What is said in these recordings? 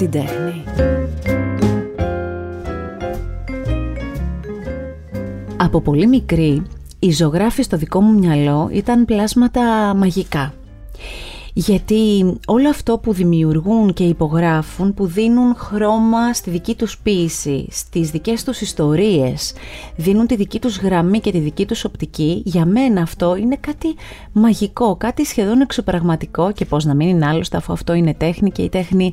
την τέχνη. Από πολύ μικρή, η ζωγράφη στο δικό μου μυαλό ήταν πλάσματα μαγικά. Γιατί όλο αυτό που δημιουργούν και υπογράφουν, που δίνουν χρώμα στη δική τους ποίηση, στις δικές τους ιστορίες, δίνουν τη δική τους γραμμή και τη δική τους οπτική, για μένα αυτό είναι κάτι μαγικό, κάτι σχεδόν εξωπραγματικό και πώς να μην είναι άλλωστε αφού αυτό είναι τέχνη και η τέχνη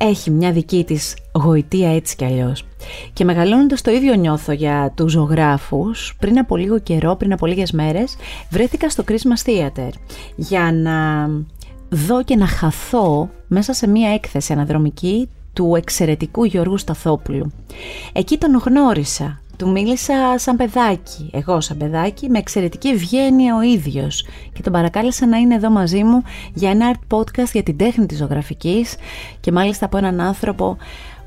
έχει μια δική της γοητεία έτσι κι αλλιώς. Και μεγαλώνοντας το ίδιο νιώθω για τους ζωγράφους, πριν από λίγο καιρό, πριν από λίγες μέρες, βρέθηκα στο Christmas Theater για να δω και να χαθώ μέσα σε μια έκθεση αναδρομική του εξαιρετικού Γιώργου Σταθόπουλου. Εκεί τον γνώρισα του μίλησα σαν παιδάκι, εγώ σαν παιδάκι, με εξαιρετική ευγένεια ο ίδιος και τον παρακάλεσα να είναι εδώ μαζί μου για ένα art podcast για την τέχνη της ζωγραφικής και μάλιστα από έναν άνθρωπο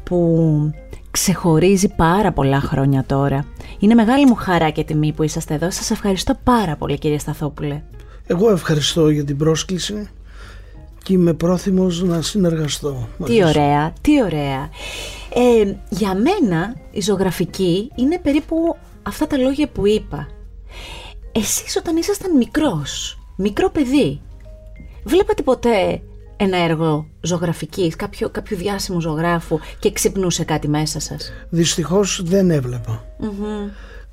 που ξεχωρίζει πάρα πολλά χρόνια τώρα. Είναι μεγάλη μου χαρά και τιμή που είσαστε εδώ. Σας ευχαριστώ πάρα πολύ κύριε Σταθόπουλε. Εγώ ευχαριστώ για την πρόσκληση και είμαι πρόθυμος να συνεργαστώ. Τι ωραία, τι ωραία. Ε, για μένα η ζωγραφική είναι περίπου αυτά τα λόγια που είπα. Εσείς όταν ήσασταν μικρός, μικρό παιδί, βλέπατε ποτέ ένα έργο ζωγραφικής, κάποιο, κάποιο διάσημο ζωγράφου και ξυπνούσε κάτι μέσα σας; Δυστυχώς δεν εβλεπα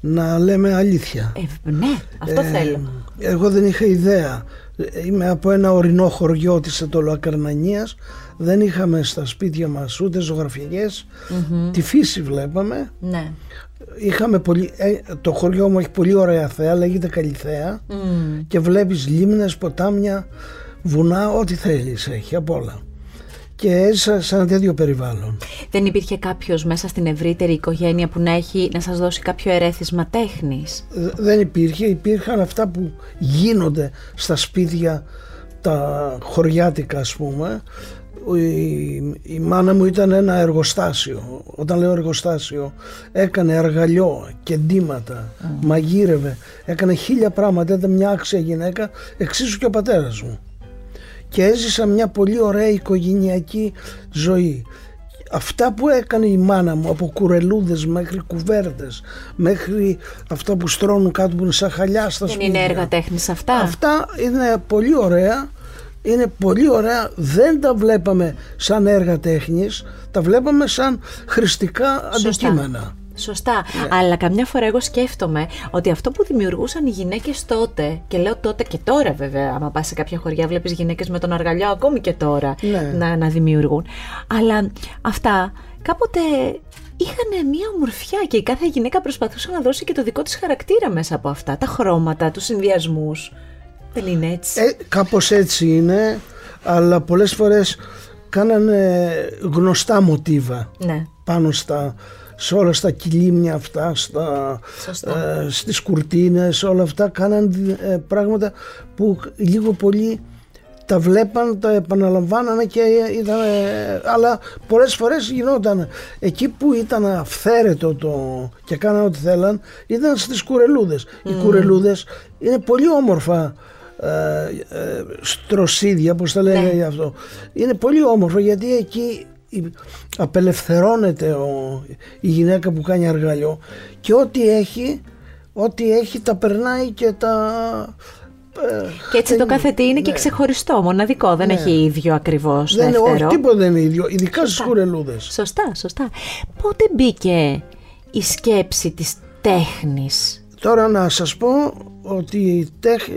Να λέμε αλήθεια. Ε, ναι, αυτό ε, θέλω. Εγώ δεν είχα ιδέα. Είμαι από ένα ορεινό χωριό της Ετωλοακαρνανίας δεν είχαμε στα σπίτια μας ούτε ζωγραφικές, τη φύση βλέπαμε. Ναι. Είχαμε πολύ, ε, το χωριό μου έχει πολύ ωραία θέα, λέγεται Καλυθέα και βλέπεις λίμνες, ποτάμια, βουνά, ό,τι θέλεις έχει από όλα. Και έζησα σε ένα τέτοιο περιβάλλον. Δεν υπήρχε κάποιος μέσα στην ευρύτερη οικογένεια που να έχει να σας δώσει κάποιο ερέθισμα τέχνης; Δεν υπήρχε, υπήρχαν αυτά που γίνονται στα σπίτια τα χωριάτικα ας πούμε η, η μάνα μου ήταν ένα εργοστάσιο. Όταν λέω εργοστάσιο, έκανε αργαλιό και ντύματα, μαγείρευε, έκανε χίλια πράγματα. Ήταν μια άξια γυναίκα, εξίσου και ο πατέρας μου. Και έζησα μια πολύ ωραία οικογενειακή ζωή. Αυτά που έκανε η μάνα μου από κουρελούδες μέχρι κουβέρτες μέχρι αυτά που στρώνουν κάτω που είναι σαν χαλιά στα σπίτια. Δεν είναι έργα τέχνης αυτά; Αυτά είναι πολύ ωραία είναι πολύ ωραία, δεν τα βλέπαμε σαν έργα τέχνης, τα βλέπαμε σαν χρηστικά αντικείμενα. Σωστά. Ναι. Αλλά καμιά φορά εγώ σκέφτομαι ότι αυτό που δημιουργούσαν οι γυναίκες τότε, και λέω τότε και τώρα βέβαια, άμα πας σε κάποια χωριά, βλέπεις γυναίκες με τον αργαλιό ακόμη και τώρα ναι. να, να δημιουργούν. Αλλά αυτά κάποτε είχαν μια ομορφιά και η κάθε γυναίκα προσπαθούσε να δώσει και το δικό της χαρακτήρα μέσα από αυτά. Τα χρώματα, τους συνδυασμούς. Δεν είναι έτσι. Ε, κάπως έτσι είναι, αλλά πολλές φορές κάνανε γνωστά μοτίβα ναι. πάνω στα, σε όλα στα κυλίμια αυτά, στα, ε, στις κουρτίνες, όλα αυτά κάναν ε, πράγματα που λίγο πολύ τα βλέπαν, τα επαναλαμβάνανε και ήταν, αλλά πολλές φορές γινόταν εκεί που ήταν αυθαίρετο το και κάνανε ό,τι θέλαν ήταν στις κουρελούδες. Οι κουρελούδες είναι πολύ όμορφα ε, ε, στροσίδια, πώς τα λένε ναι. γι' αυτό. Είναι πολύ όμορφο γιατί εκεί απελευθερώνεται ο, η γυναίκα που κάνει αργαλιό και ό,τι έχει, ό,τι έχει τα περνάει και τα... Ε, και έτσι το κάθε τι είναι και ναι. ξεχωριστό, μοναδικό, δεν ναι. έχει ίδιο ακριβώς δεν δεύτερο. Όχι, τίποτα δεν είναι ίδιο, ειδικά στις κουρελούδες. Σωστά, σωστά. Πότε μπήκε η σκέψη της τέχνης; Τώρα να σας πω ότι η τέχ...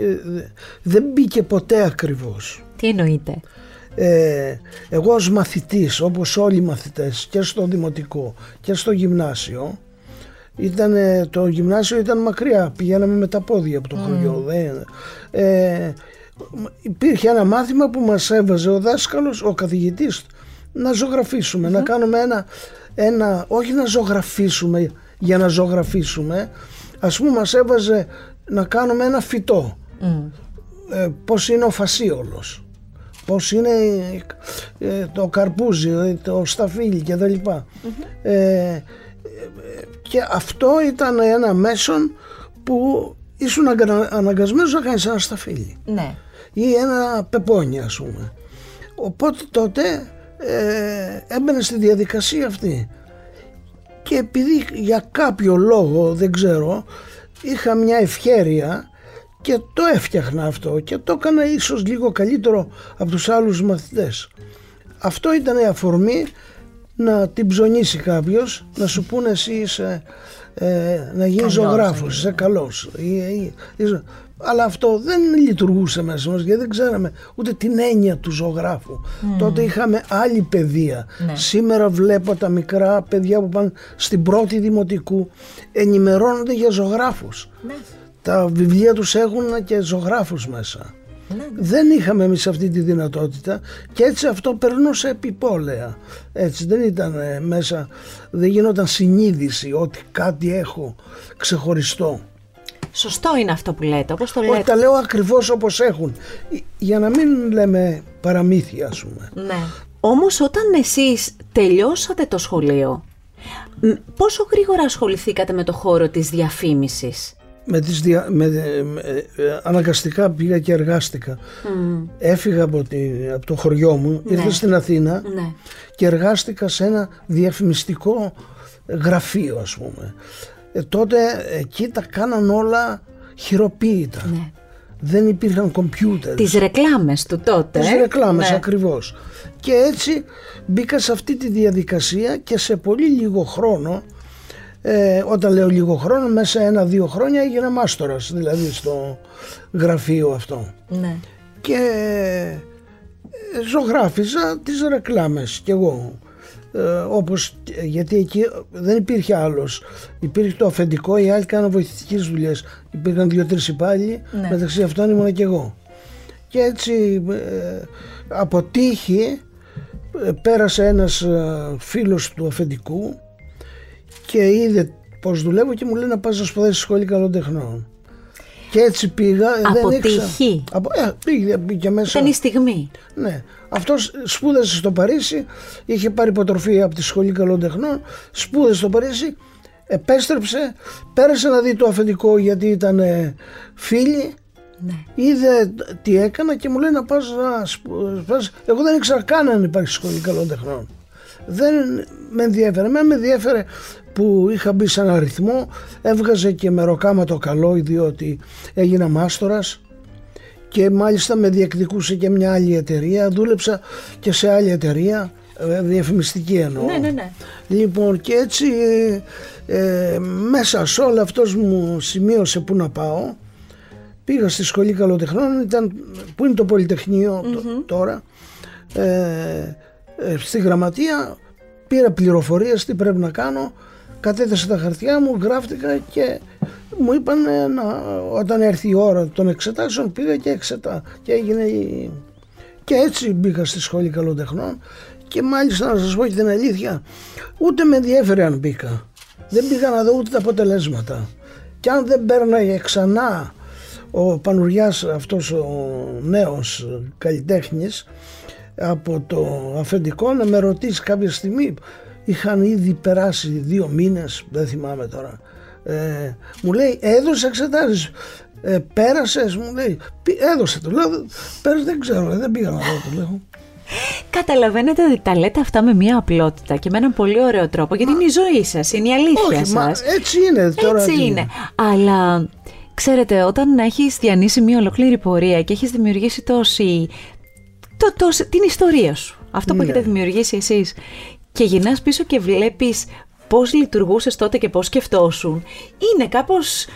δεν μπήκε ποτέ ακριβώς. Τι εννοείτε. Ε, εγώ ως μαθητής όπως όλοι οι μαθητές και στο δημοτικό και στο γυμνάσιο ήταν, το γυμνάσιο ήταν μακριά, πηγαίναμε με τα πόδια από το χωριό. Ε, υπήρχε ένα μάθημα που μας έβαζε ο δάσκαλος, ο καθηγητής να ζωγραφισουμε να κάνουμε ένα, ένα, όχι να ζωγραφίσουμε για να ζωγραφίσουμε, ας πούμε μας έβαζε να κάνουμε ένα φυτό. Ε, πώς είναι ο φασίολος πώς είναι ε, το καρπούζι, ε, το σταφύλι και τα λοιπά. Ε, και αυτό ήταν ένα μέσον που ήσουν αναγκασμένος να κάνεις ένα σταφύλι ναι. ή ένα πεπόνι ας πούμε. Οπότε τότε ε, έμπαινε στη διαδικασία αυτή. Και επειδή για κάποιο λόγο, δεν ξέρω, είχα μια ευχέρεια και το έφτιαχνα αυτό και το έκανα ίσως λίγο καλύτερο από τους άλλους μαθητές. Αυτό ήταν η αφορμή να την ψωνίσει κάποιος, να σου πούνε εσύ είσαι, ε, να γίνεις ζωγράφος, είσαι καλός. Αλλά αυτό δεν λειτουργούσε μέσα μας γιατί δεν ξέραμε ούτε την έννοια του ζωγράφου. Τότε είχαμε άλλη παιδεία. Ναι. Σήμερα βλέπω τα μικρά παιδιά που πάνε στην πρώτη δημοτικού ενημερώνονται για ζωγράφους. Ναι. Τα βιβλία τους έχουν και ζωγράφους μέσα. Ναι. Δεν είχαμε εμείς αυτή τη δυνατότητα και έτσι αυτό περνούσε επιπόλαια. Έτσι δεν ήταν ε, μέσα, δεν γινόταν συνείδηση ότι κάτι έχω ξεχωριστό. Σωστό είναι αυτό που λέτε, όπως το λέτε. Όχι, τα λέω ακριβώς όπως έχουν. Για να μην λέμε παραμύθια, ας πούμε. Ναι. Όμως όταν εσείς τελειώσατε το σχολείο, πόσο γρήγορα ασχοληθήκατε με το χώρο της διαφήμισης; Με τις δια... με... Ε, αναγκαστικά πήγα και εργάστηκα. Έφυγα από, από το χωριό μου, ναι. ήρθα στην Αθήνα ναι. και εργάστηκα σε ένα διαφημιστικό γραφείο ας πούμε. Ε, τότε εκεί τα κάναν όλα χειροποίητα. Ναι. Δεν υπήρχαν κομπιούτερ. Τις ρεκλάμες του τότε. Τις ρεκλάμες ναι. ακριβώς. Και έτσι μπήκα σε αυτή τη διαδικασία και σε πολύ λίγο χρόνο ε, όταν λέω λίγο χρόνο, μέσα ένα-δύο χρόνια έγινα μάστορας, δηλαδή στο γραφείο αυτό. Ναι. Και ε, ζωγράφιζα τις ρεκλάμες κι εγώ. Ε, όπως, γιατί εκεί δεν υπήρχε άλλος υπήρχε το αφεντικό, οι άλλοι κάναν βοηθητικές δουλειές υπήρχαν δύο-τρεις υπάλληλοι ναι. μεταξύ αυτών ήμουν και εγώ και έτσι ε, από τύχη ε, πέρασε ένας ε, φίλος του αφεντικού και είδε πώ δουλεύω και μου λέει να πας να σπουδάσεις στη σχολή καλών τεχνών. Και έτσι πήγα. Από δεν τύχη. Από, ε, πήγε, πήγε μέσα. Ήταν η στιγμή. Ναι. Αυτός σπούδασε στο Παρίσι, είχε πάρει υποτροφή από τη Σχολή Καλών Τεχνών, σπούδασε στο Παρίσι, επέστρεψε, πέρασε να δει το αφεντικό γιατί ήταν φίλοι. Ναι. Είδε τι έκανα και μου λέει να πας να σπουδάσεις. Εγώ δεν ήξερα καν αν υπάρχει σχολή καλών τεχνών. Δεν με ενδιαφέρε. Με ενδιαφέρε που είχα μπει σε ένα αριθμό έβγαζε και με ροκάμα το καλό διότι έγινα μάστορας και μάλιστα με διεκδικούσε και μια άλλη εταιρεία δούλεψα και σε άλλη εταιρεία ε, διαφημιστική εννοώ ναι, ναι, ναι. λοιπόν και έτσι ε, μέσα σε όλο αυτός μου σημείωσε που να πάω πήγα στη σχολή καλοτεχνών ήταν, που είναι το πολυτεχνειο τώρα ε, ε, στη γραμματεία πήρα πληροφορίες τι πρέπει να κάνω κατέθεσα τα χαρτιά μου, γράφτηκα και μου είπαν να, όταν έρθει η ώρα των εξετάσεων πήγα και εξετά και έγινε η... και έτσι μπήκα στη σχολή καλοτεχνών. Και μάλιστα να σας πω και την αλήθεια ούτε με ενδιέφερε αν μπήκα. Δεν πήγα να δω ούτε τα αποτελέσματα. Και αν δεν πέρναγε ξανά ο Πανουριάς αυτός ο νέος καλλιτέχνης από το αφεντικό να με ρωτήσει κάποια στιγμή είχαν ήδη περάσει δύο μήνες, δεν θυμάμαι τώρα. Ε, μου λέει έδωσε εξετάσεις, ε, πέρασες, μου λέει, έδωσε το, λέω, πέρασε δεν ξέρω, δεν πήγα να δω το λέω. Καταλαβαίνετε ότι τα λέτε αυτά με μια απλότητα και με έναν πολύ ωραίο τρόπο γιατί είναι η ζωή σας, είναι η αλήθεια όχι, σας. έτσι είναι τώρα. Έτσι είναι. Αλλά ξέρετε όταν έχεις διανύσει μια ολοκλήρη πορεία και έχεις δημιουργήσει τόση, το, το, την ιστορία σου, αυτό που ναι. έχετε δημιουργήσει εσείς και γυρνάς πίσω και βλέπεις πώς λειτουργούσες τότε και πώς σκεφτόσουν, είναι κάπως...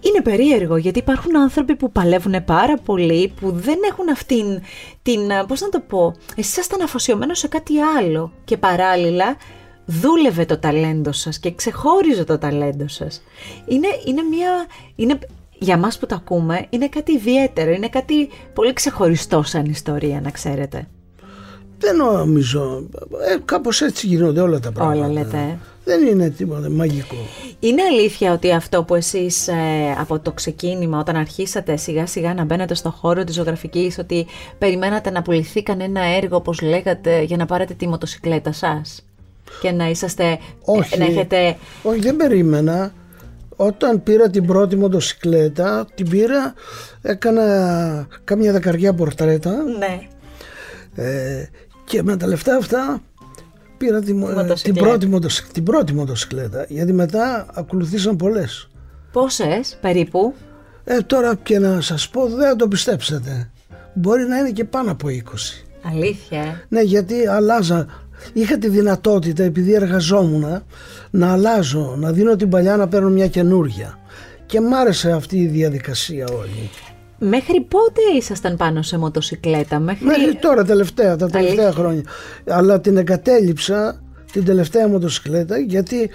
Είναι περίεργο γιατί υπάρχουν άνθρωποι που παλεύουν πάρα πολύ, που δεν έχουν αυτήν την, πώς να το πω, εσείς ήσασταν αφοσιωμένος σε κάτι άλλο και παράλληλα δούλευε το ταλέντο σας και ξεχώριζε το ταλέντο σας. Είναι, είναι μια, είναι, για μας που το ακούμε, είναι κάτι ιδιαίτερο, είναι κάτι πολύ ξεχωριστό σαν ιστορία να ξέρετε. Δεν νομίζω. Ε, κάπως έτσι γίνονται όλα τα πράγματα. Όλα λέτε. Δεν είναι τίποτα μαγικό. Είναι αλήθεια ότι αυτό που εσείς ε, από το ξεκίνημα όταν αρχίσατε σιγά σιγά να μπαίνετε στο χώρο της ζωγραφικής ότι περιμένατε να πουληθεί κανένα έργο όπως λέγατε για να πάρετε τη μοτοσυκλέτα σας; Και να είσαστε, όχι, να έχετε... Όχι δεν περίμενα. Όταν πήρα την πρώτη μοτοσυκλέτα την πήρα, έκανα κάμια δεκαριά πορτρέτα ναι. ε, Και με τα λεφτά αυτά πήρα τη, μο- ε, την, Μοτοσυκλέτα. πρώτη, μοτοσυ- την πρώτη μοτοσυκλέτα. Γιατί μετά ακολουθήσαν πολλές. Πόσες περίπου; Ε, τώρα και να σας πω δεν θα το πιστέψετε. Μπορεί να είναι και πάνω από 20. Αλήθεια. ε. Ναι, γιατί αλλάζα. Είχα τη δυνατότητα, επειδή εργαζόμουν, να αλλάζω, να δίνω την παλιά να παίρνω μια καινούρια. Και μ' άρεσε αυτή η διαδικασία όλη. Μέχρι πότε ήσασταν πάνω σε μοτοσυκλέτα, μέχρι... Μέχρι τώρα τελευταία, τα τελευταία Αλήθεια. χρόνια. Αλλά την εγκατέλειψα την τελευταία μοτοσυκλέτα γιατί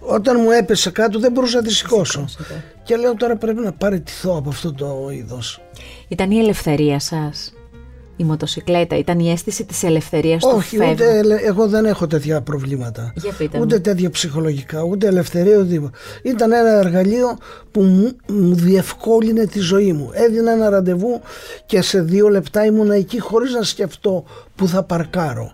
όταν μου έπεσε κάτω δεν μπορούσα να τη σηκώσω. Σηκώσετε. Και λέω τώρα πρέπει να παραιτηθώ από αυτό το είδος. Ήταν η ελευθερία σας. Η μοτοσυκλέτα ήταν η αίσθηση της ελευθερίας του Όχι, φεύγου. ούτε, ελε- εγώ δεν έχω τέτοια προβλήματα. Για πείτε μου. Ούτε τέτοια ψυχολογικά, ούτε ελευθερία, ούτε τίποτα. Ήταν ένα εργαλείο που μου, μου διευκόλυνε τη ζωή μου. Έδινα ένα ραντεβού και σε δύο λεπτά ήμουν εκεί χωρίς να σκεφτώ που θα παρκάρω.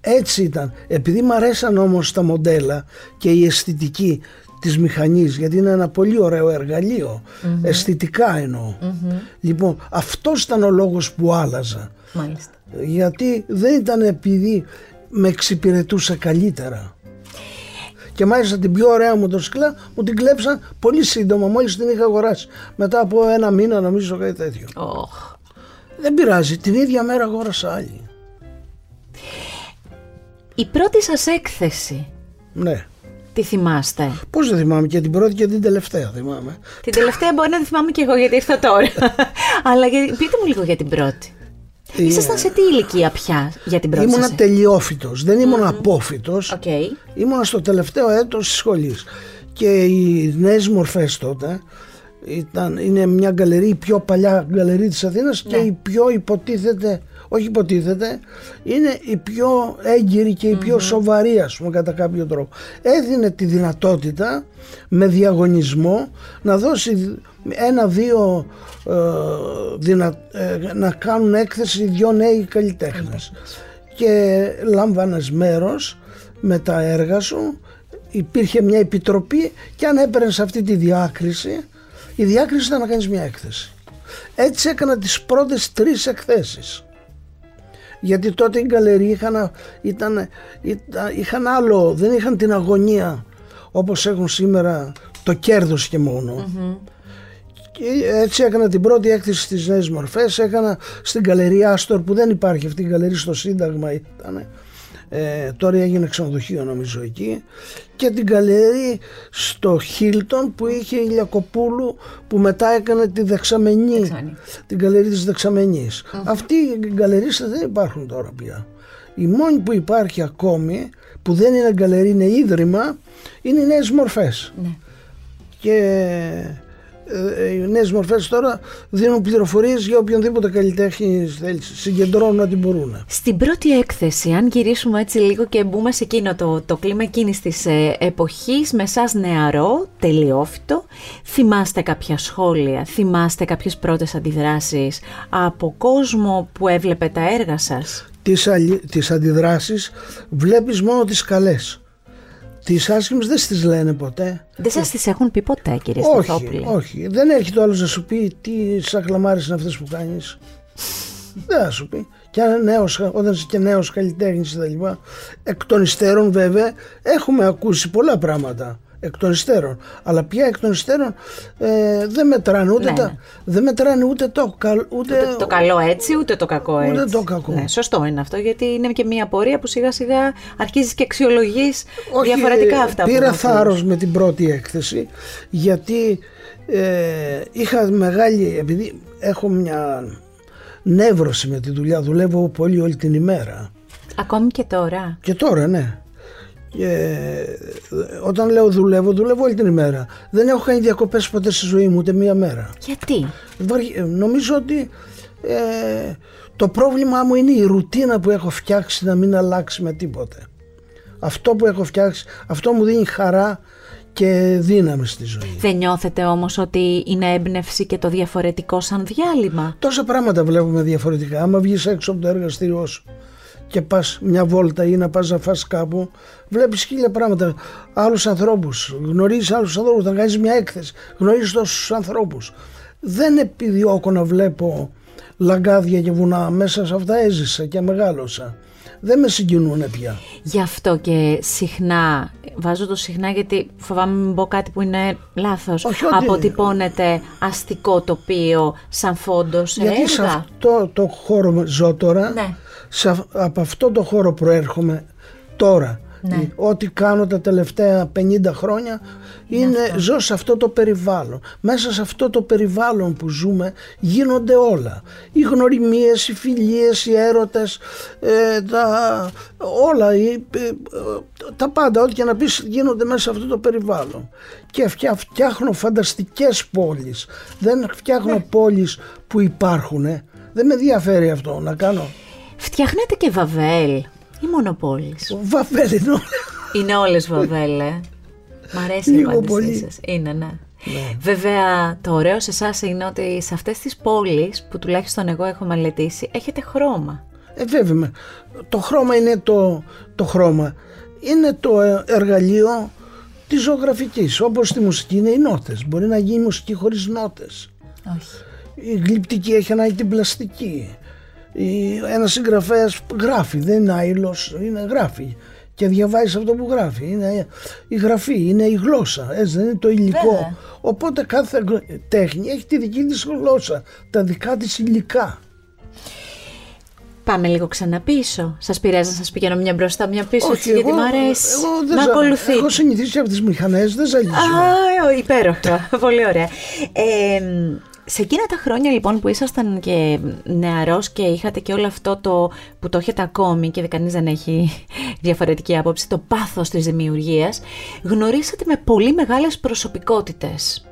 Έτσι ήταν. Επειδή μου αρέσαν όμως τα μοντέλα και η αισθητική της μηχανής γιατί είναι ένα πολύ ωραίο εργαλείο, αισθητικά εννοώ. Λοιπόν, αυτός ήταν ο λόγος που άλλαζα Μάλιστα. γιατί δεν ήταν επειδή με εξυπηρετούσε καλύτερα. Και μάλιστα την πιο ωραία μοτοσυκλά μου την κλέψαν πολύ σύντομα μόλις την είχα αγοράσει. Μετά από ένα μήνα νομίζω κάτι τέτοιο. Οχ. Δεν πειράζει, την ίδια μέρα αγόρασα άλλη. Η πρώτη σας έκθεση, Ναι. Τι θυμάστε; Πώς δεν θυμάμαι και την πρώτη και την τελευταία θυμάμαι. Την τελευταία μπορεί να τη θυμάμαι και εγώ γιατί ήρθα τώρα. Αλλά για- πείτε μου λίγο για την πρώτη. Ε, Ήσασταν σε τι ηλικία πια για την πρώτη Ήμουνα σας; τελειόφυτος, δεν ήμουν απόφυτος. Οκ. Ήμουνα στο τελευταίο έτος της σχολής και οι νέες μορφές τότε ήταν, είναι μια γκαλερί, η πιο παλιά γκαλερί της Αθήνας και Ναι. η πιο υποτίθεται, όχι υποτίθεται, είναι η πιο έγκυρη και η πιο σοβαρή ας πούμε κατά κάποιο τρόπο. Έδινε τη δυνατότητα με διαγωνισμό να δώσει ένα-δύο ε, δυνα- ε, να κάνουν έκθεση δυο νέοι καλλιτέχνες. Και λάμβανες μέρος με τα έργα σου. Υπήρχε μια επιτροπή και αν έπαιρνες αυτή τη διάκριση η διάκριση ήταν να κάνεις μια έκθεση. Έτσι έκανα τις πρώτες τρεις εκθέσεις γιατί τότε οι γκαλερί είχαν, ήταν, ήταν, είχαν άλλο, δεν είχαν την αγωνία όπως έχουν σήμερα το κέρδος και μόνο. Και έτσι έκανα την πρώτη έκθεση στις νέες μορφές, έκανα στην γκαλερία Άστορ που δεν υπάρχει αυτή η γκαλερί στο Σύνταγμα ήταν. Ε, τώρα έγινε ξενοδοχείο νομίζω εκεί. Και την γκαλερί στο Χίλτον που είχε η Λιακοπούλου που μετά έκανε τη Δεξαμενή. Δεξαμενή. την γκαλερί της Δεξαμενής. Αυτοί οι γκαλερίστες δεν υπάρχουν τώρα πια. Η μόνη που υπάρχει ακόμη που δεν είναι γκαλερί είναι ίδρυμα είναι οι νέες μορφές. Ναι. και ε, οι νέες μορφές τώρα δίνουν πληροφορίες για οποιονδήποτε καλλιτέχνης θέλεις, συγκεντρώνουν ό,τι μπορούν. Στην πρώτη έκθεση, αν γυρίσουμε έτσι λίγο και μπούμε σε εκείνο το, το κλίμα εκείνης της ε, εποχής, με εσά νεαρό, τελειόφυτο, θυμάστε κάποια σχόλια, θυμάστε κάποιες πρώτες αντιδράσεις από κόσμο που έβλεπε τα έργα σας; Τις, αλλη- τις αντιδράσεις βλέπεις μόνο τις καλές. Τις άσχημες δεν στις λένε ποτέ. Δεν σας τις έχουν πει ποτέ, κύριε όχι, Σταθόπουλε; όχι. Δεν έρχεται ο άλλος να σου πει τι σακλαμάρες είναι αυτές που κάνεις. δεν θα σου πει. Και αν νέος, όταν είσαι και νέος καλλιτέχνης και τα λοιπά. Εκ των υστέρων βέβαια έχουμε ακούσει πολλά πράγματα. Εκ των υστέρων. Αλλά πια εκ των υστέρων ε, δεν μετράνε ούτε, Ναι, τα, ναι. δεν μετράνε ούτε το, καλ, ούτε, Ούτε το καλό έτσι, ούτε το κακό Ούτε έτσι. το κακό. Ναι, σωστό είναι αυτό, γιατί είναι και μια πορεία που σιγά σιγά αρχίζεις και αξιολογείς Όχι, διαφορετικά ε, αυτά που Πήρα μαθαίνεις. θάρρος με την πρώτη έκθεση γιατί ε, είχα μεγάλη, επειδή έχω μια νεύρωση με τη δουλειά, δουλεύω πολύ όλη την ημέρα. Ακόμη και τώρα. Και τώρα ναι. Και, όταν λέω δουλεύω, δουλεύω όλη την ημέρα. Δεν έχω κάνει διακοπές ποτέ στη ζωή μου ούτε μία μέρα. Γιατί; Υπάρχει- ε, Νομίζω ότι ε, το πρόβλημά μου είναι η ρουτίνα που έχω φτιάξει να μην αλλάξει με τίποτε. Αυτό που έχω φτιάξει, αυτό μου δίνει χαρά και δύναμη στη ζωή. Δεν νιώθετε όμως ότι είναι έμπνευση και το διαφορετικό σαν διάλειμμα; Τόσα πράγματα βλέπουμε διαφορετικά. Άμα βγεις έξω από το εργαστήριό σου και πας μια βόλτα ή να πας να φας κάπου, βλέπεις χίλια πράγματα. Άλλους ανθρώπους, γνωρίζεις άλλους ανθρώπους, να κάνεις μια έκθεση, γνωρίζεις τόσους ανθρώπους. Δεν επιδιώκω να βλέπω λαγκάδια και βουνά. Μέσα σε αυτά έζησα και μεγάλωσα. Δεν με συγκινούν πια. Γι' αυτό και συχνά, βάζω το συχνά γιατί φοβάμαι μην πω κάτι που είναι λάθος, Όχι, ότι- αποτυπώνεται αστικό τοπίο σαν φόντος σε Γιατί έργα. σε αυτό το χώρο ζω τώρα, Ναι. Σε, αυ- από αυτό το χώρο προέρχομαι τώρα. Ναι. Ε, Ό,τι κάνω τα τελευταία 50 χρόνια είναι, ζω σε αυτό το περιβάλλον. Μέσα σε αυτό το περιβάλλον που ζούμε γίνονται όλα. Οι γνωριμίες, οι φιλίες, οι έρωτες, ε, τα, όλα, οι, ε, ε, τα πάντα, ό,τι και να πεις γίνονται μέσα σε αυτό το περιβάλλον. Και φτιά- φτιάχνω φανταστικές πόλεις. Δεν φτιάχνω Ναι. πόλεις που υπάρχουν. Δεν με ενδιαφέρει αυτό να κάνω. Φτιάχνετε και βαβέλ ή μόνο πόλεις. Βαβέλ είναι όλα. Είναι όλες βαβέλ, ε. Μ' αρέσει η Λίγο απάντησή πολύ. σας. Είναι, ναι. Βέβαια, το ωραίο σε εσάς είναι ότι σε αυτές τις πόλεις που τουλάχιστον εγώ έχω μελετήσει, έχετε χρώμα. Ε, βέβαια. με- Το χρώμα είναι το, το χρώμα. Είναι το ε, εργαλείο της ζωγραφικής. Όπως στη μουσική είναι οι νότες. Μπορεί να γίνει μουσική χωρίς νότες. Όχι. Η γλυπτική έχει ανάγκη την πλαστική. Η, ένας συγγραφέας γράφει, δεν είναι άειλος, είναι γράφει. Και διαβάζεις αυτό που γράφει. Είναι η γραφή, είναι η γλώσσα, έτσι δεν είναι το υλικό. Βέβαια. Οπότε κάθε γλ- τέχνη έχει τη δική της γλώσσα, τα δικά της υλικά. Πάμε λίγο ξανά πίσω. Σας πειράζει να σας πηγαίνω μια μπροστά, μια πίσω, έτσι, γιατί εγώ- μ' αρέσει εγώ δεν να ζα- ακολουθείτε. Έχω συνηθίσει από τις μηχανές, δεν ζαλίζω. Α, υπέροχα. Πολύ ωραία. Ε, σε εκείνα τα χρόνια λοιπόν που ήσασταν και νεαρός και είχατε και όλο αυτό το που το έχετε ακόμη και κανείς δεν έχει διαφορετική άποψη, το πάθος της δημιουργίας, γνωρίσατε με πολύ μεγάλες προσωπικότητες.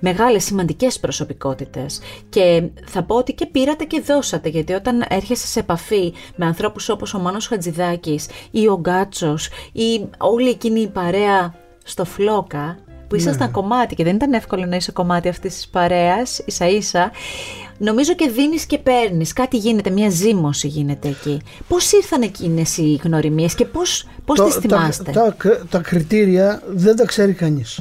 Μεγάλες σημαντικές προσωπικότητες και θα πω ότι και πήρατε και δώσατε γιατί όταν έρχεσαι σε επαφή με ανθρώπους όπως ο Μάνος Χατζηδάκης ή ο Γκάτσος ή όλη εκείνη η παρέα στο Φλόκα που ήσασταν κομμάτι και δεν ήταν εύκολο να είσαι κομμάτι αυτής της παρέας ίσα ίσα νομίζω και δίνεις και παίρνεις κάτι γίνεται, μια ζήμωση γίνεται εκεί πώς ήρθαν εκείνες οι γνωριμίες και πώς, πώς Το- τις θυμάστε; Τα, τα, τα κριτήρια δεν τα ξέρει κανείς.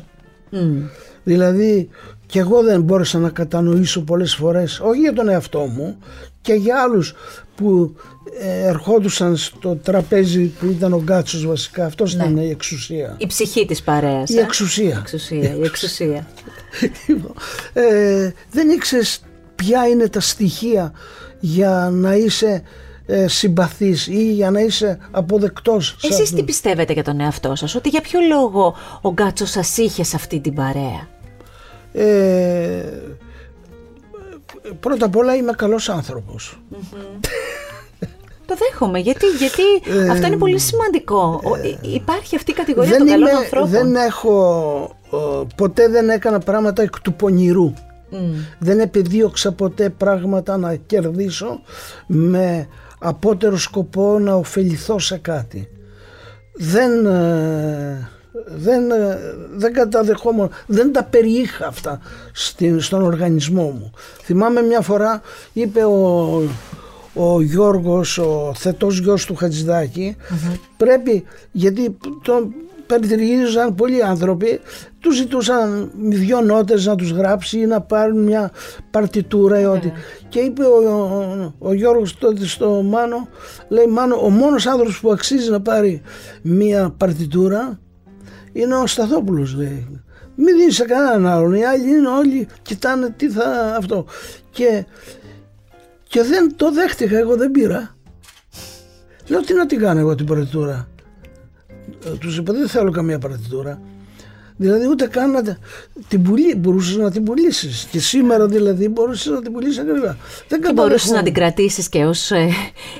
Μμ. Δηλαδή και εγώ δεν μπόρεσα να κατανοήσω πολλές φορές, όχι για τον εαυτό μου και για άλλους που ε, ερχόντουσαν στο τραπέζι που ήταν ο Γκάτσος βασικά, αυτός ήταν η εξουσία. η ψυχή της παρέας Η ε; εξουσία. εξουσία, η εξουσία. Λοιπόν, ε, δεν ήξερες ποια είναι τα στοιχεία για να είσαι ε, συμπαθής ή για να είσαι αποδεκτός. σε Εσείς αυτό. τι πιστεύετε για τον εαυτό σας, ότι για ποιο λόγο ο Γκάτσος σας είχε σε αυτή την παρέα; Ε, πρώτα απ' όλα είμαι καλός άνθρωπος. Το δέχομαι, γιατί, γιατί αυτό είναι πολύ σημαντικό. Ο- υ- υπάρχει αυτή η κατηγορία δεν, των καλών είμαι- ανθρώπων. δεν έχω, ε, ποτέ δεν έκανα πράγματα εκ του πονηρού. Μμ. Δεν επιδίωξα ποτέ πράγματα να κερδίσω με απότερο σκοπό να ωφεληθώ σε κάτι. Δεν, ε, δεν, ε, δεν καταδεχόμουν, δεν τα περιείχα αυτά στην, στον οργανισμό μου. Θυμάμαι μια φορά είπε ο, ο Γιώργος, ο θετός γιος του χατζηδακη πρέπει, γιατί τον περιτριγύριζαν πολλοί άνθρωποι, τους ζητούσαν δυο νότες να τους γράψει ή να πάρουν μια παρτιτούρα ή ό,τι. Και είπε ο, ο, ο Γιώργος τότε στο Μάνο, λέει Μάνο, ο μόνος άνθρωπος που αξίζει να πάρει μια παρτιτούρα είναι ο Σταθόπουλος λέει. Μην δίνεις σε κανέναν άλλον. Οι άλλοι είναι όλοι, κοιτάνε τι θα αυτό. Και, και δεν το δέχτηκα, εγώ δεν πήρα. Λέω τι να την κάνω εγώ την παρτιτούρα. Ε, Τους είπα δεν θέλω καμία παρτιτούρα. Δηλαδή ούτε καν να την πουλή, μπορούσες να την πουλήσεις. Και σήμερα δηλαδή μπορούσες να την πουλήσεις ακριβά. Δεν Και μπορούσες καταδεχόμουν. να την κρατήσεις και ως ε,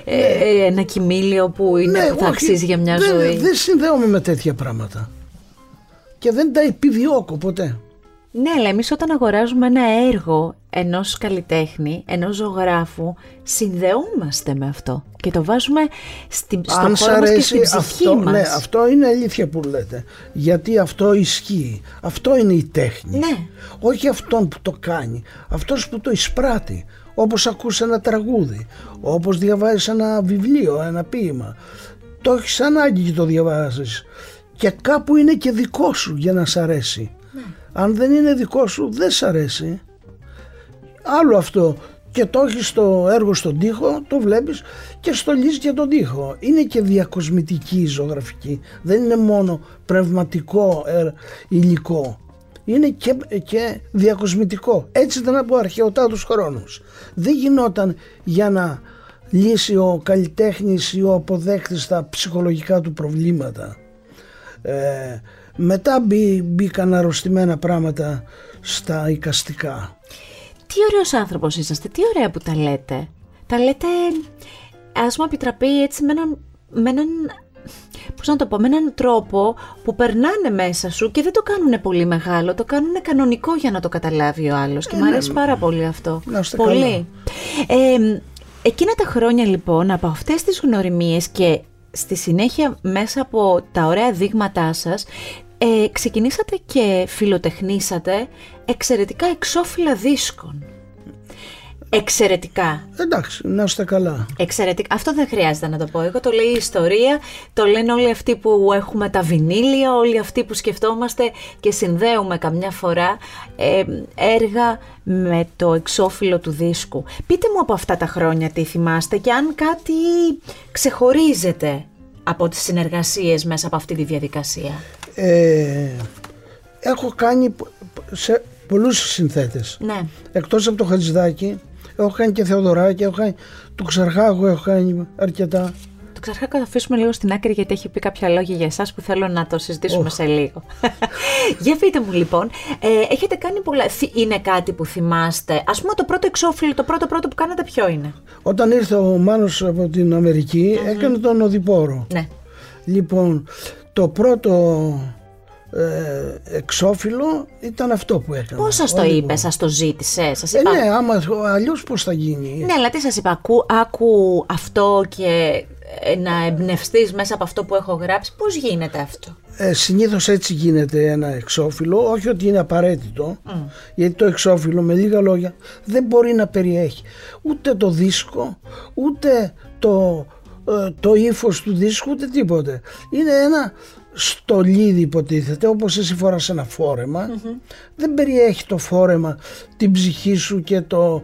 ε, ε, ένα κοιμήλιο που, είναι, που θα Ναι. όχι, αξίζει για μια δεν, ζωή. Δεν συνδέομαι με τέτοια πράγματα. Και δεν τα επιδιώκω ποτέ. Ναι, αλλά εμείς όταν αγοράζουμε ένα έργο ενός καλλιτέχνη, ενός ζωγράφου, συνδεόμαστε με αυτό και το βάζουμε στην, στον Αν σ' χώρο μας και αρέσει στην ψυχή αυτό, μας. ναι, αυτό είναι αλήθεια που λέτε. Γιατί αυτό ισχύει. Αυτό είναι η τέχνη. Ναι. Όχι αυτόν που το κάνει. Αυτός που το εισπράττει. Όπως ακούς ένα τραγούδι. Όπως διαβάζεις ένα βιβλίο, ένα ποίημα. Το έχεις ανάγκη και το διαβάζεις. Και κάπου είναι και δικό σου για να σ' αρέσει. Ναι. Αν δεν είναι δικό σου δεν σ' αρέσει. Άλλο αυτό και το έχεις στο έργο στον τοίχο, το βλέπεις και στολίζεις και τον τοίχο. Είναι και διακοσμητική η ζωγραφική, δεν είναι μόνο πνευματικό ε, υλικό. Είναι και, και διακοσμητικό. Έτσι ήταν από αρχαιοτά τους χρόνους. Δεν γινόταν για να λύσει ο καλλιτέχνης ή ο αποδέκτης τα ψυχολογικά του προβλήματα. Ε, μετά μπή, μπήκαν αρρωστημένα πράγματα στα οικαστικά. Τι ωραίος άνθρωπος είσαστε, τι ωραία που τα λέτε. Τα λέτε, ας μου επιτραπεί έτσι με έναν, με έναν πώς να το πω, με έναν τρόπο που περνάνε μέσα σου και δεν το κάνουν πολύ μεγάλο, το κάνουν κανονικό για να το καταλάβει ο άλλος και Ε, μου ναι. αρέσει πάρα πολύ αυτό. Να είστε πολύ. Ε, εκείνα τα χρόνια λοιπόν από αυτές τις γνωριμίες και στη συνέχεια μέσα από τα ωραία δείγματά σας ε, ξεκινήσατε και φιλοτεχνήσατε εξαιρετικά εξώφυλλα δίσκων. Εξαιρετικά. Εντάξει, να είστε καλά. Εξαιρετικά. Αυτό δεν χρειάζεται να το πω. Εγώ το λέει η ιστορία, το λένε όλοι αυτοί που έχουμε τα βινίλια, όλοι αυτοί που σκεφτόμαστε και συνδέουμε καμιά φορά ε, έργα με το εξώφυλλο του δίσκου. Πείτε μου από αυτά τα χρόνια τι θυμάστε και αν κάτι ξεχωρίζεται από τις συνεργασίες μέσα από αυτή τη διαδικασία. Ε, έχω κάνει π- π- σε πολλούς συνθέτες. Ναι. Εκτός από το Χατζηδάκη, έχω κάνει και Θεοδωράκη, έχω κάνει του Ξαρχάγου, έχω κάνει αρκετά. Το ξαρχάκο θα αφήσουμε λίγο στην άκρη γιατί έχει πει κάποια λόγια για εσάς που θέλω να το συζητήσουμε σε λίγο. για πείτε μου λοιπόν, ε, έχετε κάνει πολλά, θυ- είναι κάτι που θυμάστε, ας πούμε το πρώτο εξώφυλλο, το πρώτο πρώτο που κάνατε ποιο είναι; Όταν ήρθε ο Μάνος από την αμερικη έκανε τον Οδηπόρο. Ναι. Λοιπόν, το πρώτο ε, εξώφυλλο ήταν αυτό που έκανα. Πώς σας το Οδηπόρο. είπες, σας το ζήτησε, σας Ε, είπα. ναι, άμα αλλιώς πώς θα γίνει. Ναι, αλλά τι σας είπα, ακού, άκου αυτό και ε, να εμπνευστείς μέσα από αυτό που έχω γράψει, πώς γίνεται αυτό; Ε, συνήθως έτσι γίνεται ένα εξώφυλλο, όχι ότι είναι απαραίτητο, γιατί το εξώφυλλο με λίγα λόγια δεν μπορεί να περιέχει ούτε το δίσκο, ούτε το, ε, το ύφος του δίσκου, ούτε τίποτε. Είναι ένα στολίδι υποτίθεται, όπως εσύ φοράς ένα φόρεμα, δεν περιέχει το φόρεμα την ψυχή σου και το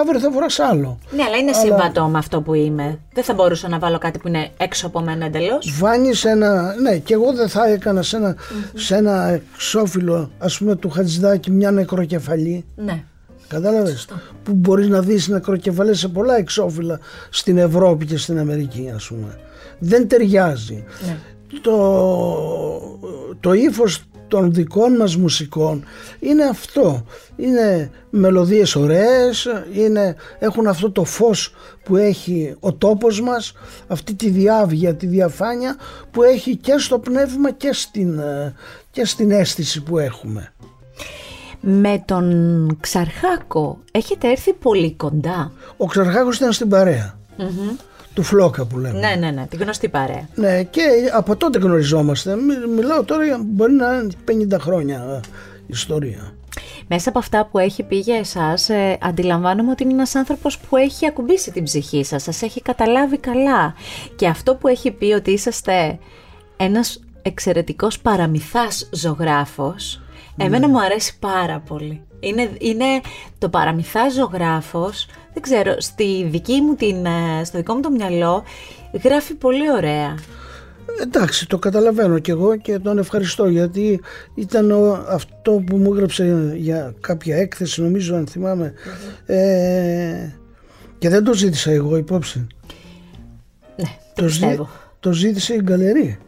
αύριο θα φοράς άλλο. Ναι, αλλά είναι συμβατό με αυτό που είμαι. Δεν θα μπορούσα να βάλω κάτι που είναι έξω από μένα εντελώς. Βάνεις ένα, ναι και εγώ δεν θα έκανα σε ένα, σε ένα εξώφυλλο ας πούμε του Χατζηδάκη μια νεκροκεφαλή Ναι. Κατάλαβες; Που μπορείς να δεις νεκροκεφαλές σε πολλά εξώφυλλα στην Ευρώπη και στην Αμερική ας πούμε δεν ταιριάζει Ναι. Το, το ύφος των δικών μας μουσικών είναι αυτό. Είναι μελωδίες ωραίες είναι, έχουν αυτό το φως που έχει ο τόπος μας αυτή τη διάβγεια, τη διαφάνεια που έχει και στο πνεύμα και στην, ε, και στην αίσθηση που έχουμε. Με τον Ξαρχάκο έχετε έρθει πολύ κοντά. Ο Ξαρχάκος ήταν στην παρέα του Φλόκα που λέμε. Ναι, ναι, ναι, την γνωστή παρέα. Ναι, και από τότε γνωριζόμαστε. Μι- Μιλάω τώρα, για- μπορεί να είναι 50 χρόνια ε, ιστορία. Μέσα από αυτά που έχει πει για εσάς, ε, αντιλαμβάνομαι ότι είναι ένας άνθρωπος που έχει ακουμπήσει την ψυχή σας, σας έχει καταλάβει καλά. Και αυτό που έχει πει ότι είσαστε ένας εξαιρετικός παραμυθάς ζωγράφος, εμένα μου αρέσει πάρα πολύ. Είναι, είναι το παραμυθάς ζωγράφος, δεν ξέρω, στη δική μου την, ε, στο δικό μου το μυαλό γράφει πολύ ωραία. Εντάξει, το καταλαβαίνω και εγώ και τον ευχαριστώ γιατί ήταν ο- αυτό που μου έγραψε για κάποια έκθεση, νομίζω αν θυμάμαι. Ε, και δεν το ζήτησα εγώ υπόψη. Ναι, Το, το ζή- πιστεύω. το ζήτησε η γκαλερί.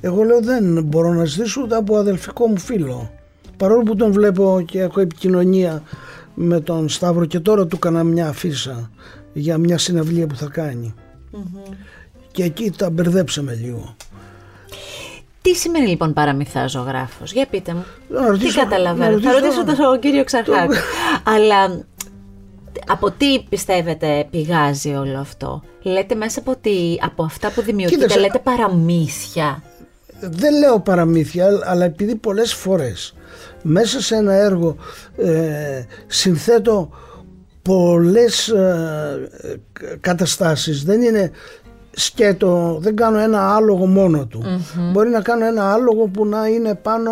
Εγώ λέω δεν μπορώ να ζητήσω ούτε από αδελφικό μου φίλο. Παρόλο που τον βλέπω και έχω επικοινωνία με τον Σταύρο και τώρα του έκανα μια αφίσα για μια συναυλία που θα κάνει. Και εκεί τα μπερδέψαμε λίγο. Τι σημαίνει λοιπόν παραμυθά ζωγράφος, για πείτε μου. Να Τι ρωτήσω- καταλαβαίνω; να Θα ρωτήσω- ρωτήσω τον κύριο Ξαρχάκη. Αλλά από τι πιστεύετε πηγάζει όλο αυτό; Λέτε μέσα από, τι, από αυτά που δημιουργείτε, Κοίταξε, λέτε παραμύθια. Δεν λέω παραμύθια, αλλά επειδή πολλές φορές μέσα σε ένα έργο ε, συνθέτω πολλές ε, καταστάσεις. Δεν είναι σκέτο, δεν κάνω ένα άλογο μόνο του. Μπορεί να κάνω ένα άλογο που να είναι πάνω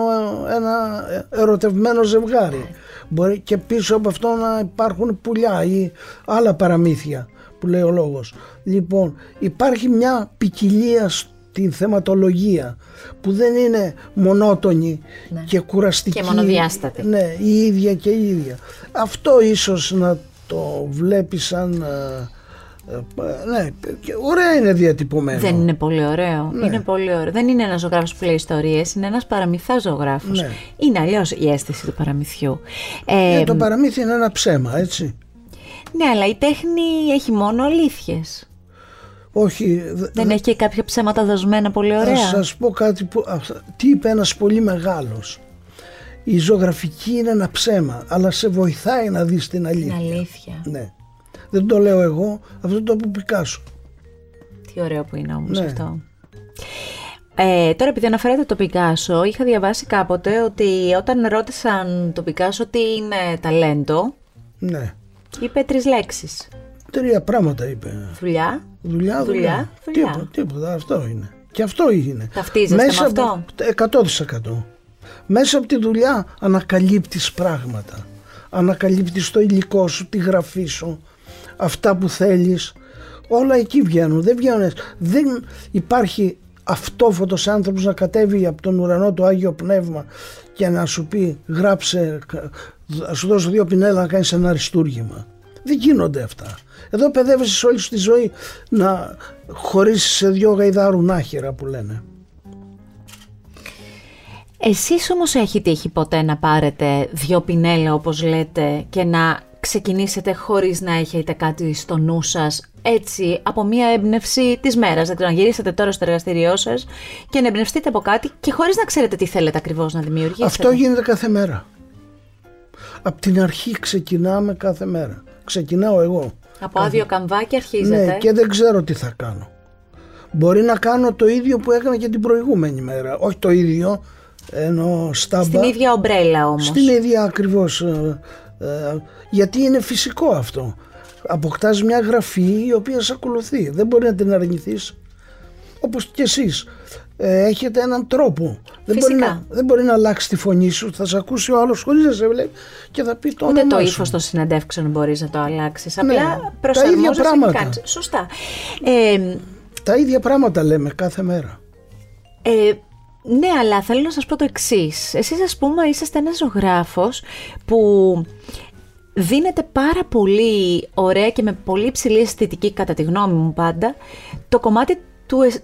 ένα ερωτευμένο ζευγάρι. Μπορεί και πίσω από αυτό να υπάρχουν πουλιά ή άλλα παραμύθια που λέει ο λόγος. Λοιπόν, υπάρχει μια ποικιλία στην θεματολογία που δεν είναι μονότονη Ναι. και κουραστική. Και μονοδιάστατη. Ναι, η ίδια και η ίδια. Αυτό ίσως να το βλέπεις σαν... ε, ε, ναι, και ωραία είναι διατυπωμένο. Δεν είναι πολύ ωραίο. Ναι. Είναι πολύ ωραίο. Δεν είναι ένας ζωγράφος που λέει ιστορίες, είναι ένας παραμυθάς ζωγράφος. Ναι. Είναι αλλιώς η αίσθηση του παραμυθιού. Ε, Ε, το παραμύθι είναι ένα ψέμα, έτσι. ναι, αλλά η τέχνη έχει μόνο αλήθειες. Όχι, δε- Δεν έχει και κάποια ψέματα δοσμένα πολύ Θα ωραία. σας πω κάτι που... αυτά- Τι είπε ένας πολύ μεγάλος. Η ζωγραφική είναι ένα ψέμα, αλλά σε βοηθάει να δεις την Είναι αλήθεια. αλήθεια. Ναι. Δεν το λέω εγώ, αυτό το είπε ο Πικάσο. Τι ωραίο που είναι όμως Ναι. αυτό. Ε, τώρα επειδή αναφέρατε το Πικάσο, είχα διαβάσει κάποτε ότι όταν ρώτησαν τον Πικάσο τι είναι ταλέντο, Ναι. είπε τρεις λέξεις. Τρία πράγματα είπε. Δουλειά, Δουλειά, δουλειά. Δουλειά, δουλειά. Τίποτα, τίποτα, αυτό είναι. Και αυτό είναι. Ταυτίζεστε με από- αυτό; 100%. Μέσα από τη δουλειά ανακαλύπτεις πράγματα. Ανακαλύπτεις το υλικό σου, τη γραφή σου, αυτά που θέλεις. Όλα εκεί βγαίνουν. Δεν βγαίνουν. Δεν υπάρχει αυτόφωτος άνθρωπος να κατέβει από τον ουρανό του Άγιο Πνεύμα και να σου πει γράψε, θα σου δώσω δύο πινέλα να κάνεις ένα αριστούργημα. Δεν γίνονται αυτά. Εδώ παιδεύεσαι όλη σου τη ζωή να χωρίσεις σε δυο γαϊδάρου νάχυρα που λένε. Εσείς όμως έχει τύχει ποτέ να πάρετε δυο πινέλα όπως λέτε και να ξεκινήσετε χωρίς να έχετε κάτι στο νου σας έτσι από μια έμπνευση της μέρας. Δεν ξέρω, να γυρίσετε τώρα στο εργαστήριό σας και να εμπνευστείτε από κάτι και χωρίς να ξέρετε τι θέλετε ακριβώς να δημιουργήσετε. Αυτό γίνεται κάθε μέρα. Από την αρχή ξεκινάμε κάθε μέρα. Ξεκινάω εγώ. Από άδειο καμβάκι αρχίζετε. Ναι, και δεν ξέρω τι θα κάνω. Μπορεί να κάνω το ίδιο που έκανα και την προηγούμενη μέρα. Όχι το ίδιο, ενώ στάμπα. Στην ίδια ομπρέλα όμως. Στην ίδια ακριβώς. ε, ε, γιατί είναι φυσικό αυτό. Αποκτάς μια γραφή η οποία σε ακολουθεί. Δεν μπορεί να την αρνηθείς. Όπως και εσείς. Ε, έχετε έναν τρόπο. Δεν μπορεί, Φυσικά. να, δεν μπορεί να αλλάξει τη φωνή σου. Θα σε ακούσει ο άλλος χωρίς να σε βλέπει και θα πει το Ούτε όνομά το σου. ύφος των συνεντεύξεων μπορείς να το αλλάξεις. Ναι, Απλά τα προσαρμόζεσαι ίδια και πράγματα. κάνεις. Σωστά. Ε, Τα ίδια πράγματα λέμε κάθε μέρα. Ε, ναι, αλλά θέλω να σας πω το εξής. Εσείς ας πούμε είσαστε ένας ζωγράφος που δίνετε πάρα πολύ ωραία και με πολύ ψηλή αισθητική κατά τη γνώμη μου πάντα το κομμάτι του, αισ-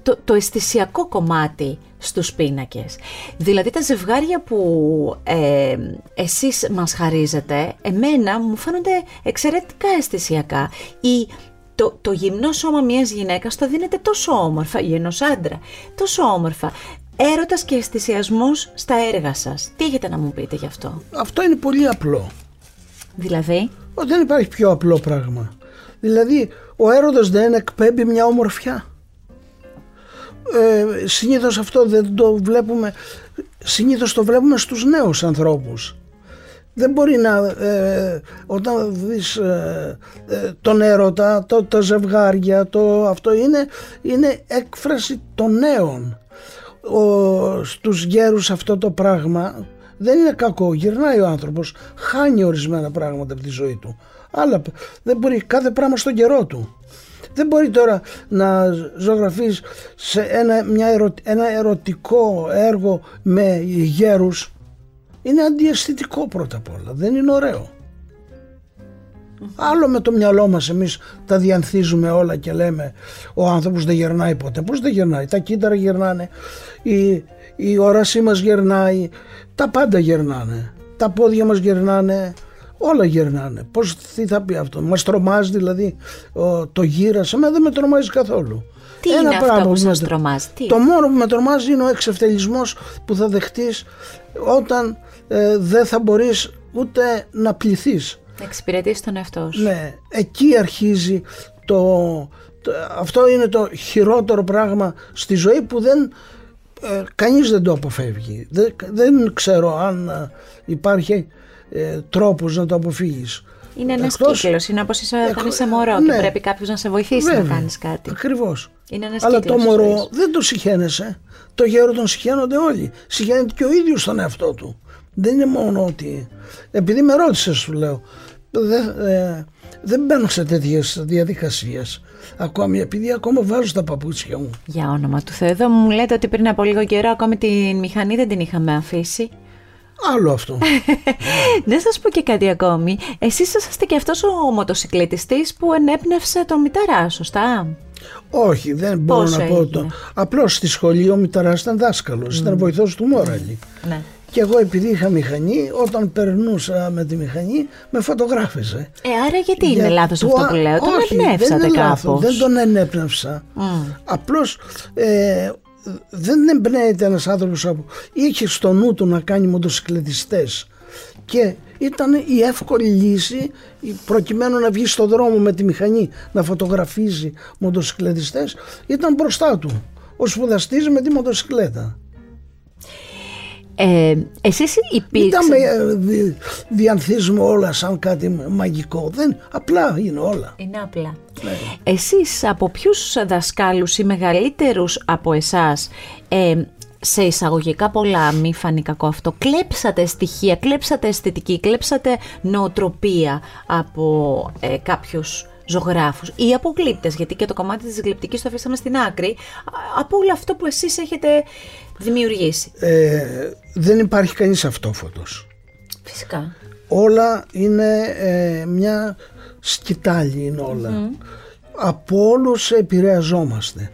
το, το αισθησιακό κομμάτι στους πίνακες. Δηλαδή τα ζευγάρια που ε, εσείς μας χαρίζετε, εμένα μου φαίνονται εξαιρετικά αισθησιακά. Ή το, το γυμνό σώμα μιας γυναίκας το δίνεται τόσο όμορφα, ή ενός άντρα, τόσο όμορφα. Έρωτας και αισθησιασμός στα έργα σας. Τι έχετε να μου πείτε γι' αυτό; Αυτό είναι πολύ απλό. Δηλαδή, Δεν υπάρχει πιο απλό πράγμα. Δηλαδή, ο έρωτας δεν εκπέμπει μια ομορφιά. Ε, συνήθως αυτό δεν το βλέπουμε, συνήθως το βλέπουμε στους νέους ανθρώπους. Δεν μπορεί να, ε, όταν δεις ε, ε, τον έρωτα, το, τα ζευγάρια, το, αυτό είναι, είναι έκφραση των νέων. Ο, στους γέρους αυτό το πράγμα δεν είναι κακό, γυρνάει ο άνθρωπος, χάνει ορισμένα πράγματα από τη ζωή του. Αλλά δεν μπορεί κάθε πράγμα στον καιρό του. Δεν μπορεί τώρα να ζωγραφείς σε ένα, μια ερω- ένα ερωτικό έργο με γέρους. Είναι αντιαισθητικό πρώτα απ' όλα, δεν είναι ωραίο. Άλλο με το μυαλό μας εμείς τα διανθίζουμε όλα και λέμε ο άνθρωπος δεν γερνάει ποτέ. Πώς δεν γερνάει, τα κύτταρα γερνάνε, η, η όρασή μας γερνάει, τα πάντα γερνάνε. Τα πόδια μας γερνάνε, όλα γερνάνε. Πώς τι θα πει αυτό, μας τρομάζει δηλαδή ο, το γύρας, εμένα δεν με τρομάζει καθόλου. τι είναι αυτό πράγμα που με σας τρο- τρομάζει, τι; Το μόνο που με τρομάζει είναι ο εξευτελισμός που θα δεχτείς όταν ε, δεν θα μπορείς ούτε να πληθείς. Να εξυπηρετήσει τον εαυτό σου. Ναι, εκεί αρχίζει το, το- αυτό είναι το χειρότερο πράγμα στη ζωή που δεν ε, κανείς δεν το αποφεύγει. Δεν, δεν ξέρω αν ε, υπάρχει ε, τρόπος να το αποφύγεις. Είναι ένας Εκτός- κύκλος. Είναι όπως είσαι όταν Εκ- είσαι μωρό ναι. και πρέπει κάποιος να σε βοηθήσει να Βέβαια, κάνεις κάτι. Ακριβώς. Είναι ένας Αλλά κύκλος. το μωρό δεν το συχαίνεσαι. Το γέρο τον συχαίνονται όλοι. Συχαίνεται και ο ίδιος τον εαυτό του. Δεν είναι μόνο ότι... Επειδή με ρώτησες σου λέω, δεν, ε, δεν μπαίνω σε τέτοιες διαδικασίες ακόμη επειδή ακόμα βάζω τα παπούτσια μου. Για όνομα του Θεού, εδώ μου λέτε ότι πριν από λίγο καιρό ακόμη τη μηχανή δεν την είχαμε αφήσει. Άλλο αυτό. Δεν σας πω και κάτι ακόμη. Εσείς είσαστε και αυτός ο μοτοσυκλετιστής που ενέπνευσε τον μηταρά, σωστά; Όχι, δεν μπορώ Πώς να πω έγινε; το. Απλώς στη σχολή ο μηταράς ήταν δάσκαλος, ήταν βοηθός του Μόραλη. Ναι. Και εγώ επειδή είχα μηχανή, όταν περνούσα με τη μηχανή, με φωτογράφιζε. Ε, άρα γιατί είναι Για λάθος το αυτό α- που λέω, τον όχι, εμπνεύσατε δεν είναι λάθος, κάπως. Δεν τον ενέπνευσα. Απλώς ε, δεν εμπνέεται ένας άνθρωπος από... Είχε στο νου του να κάνει μοτοσυκλετιστές και ήταν η εύκολη λύση η- προκειμένου να βγει στο δρόμο με τη μηχανή να φωτογραφίζει μοτοσυκλετιστές ήταν μπροστά του. Ο σπουδαστής με τη μοτοσυκλέτα. Ε, εσείς Μην τα υπήρξατε... με, ε, δι, διανθίζουμε όλα σαν κάτι μαγικό. Δεν, απλά είναι όλα. Είναι απλά. Ναι. Εσείς από ποιους δασκάλους ή μεγαλύτερους από εσάς ε, σε εισαγωγικά πολλά, μη φανεί κακό αυτό, κλέψατε στοιχεία, κλέψατε αισθητική, κλέψατε νοοτροπία από ε, κάποιους ζωγράφους ή από γλύπτες, γιατί και το κομμάτι της γλυπτικής το αφήσαμε στην άκρη, α- από όλο αυτό που εσείς έχετε δημιουργήσει. Ε, δεν υπάρχει κανείς αυτόφωτος. Φυσικά. Όλα είναι ε, μια σκητάλη είναι όλα. Από όλους επηρεαζόμαστε.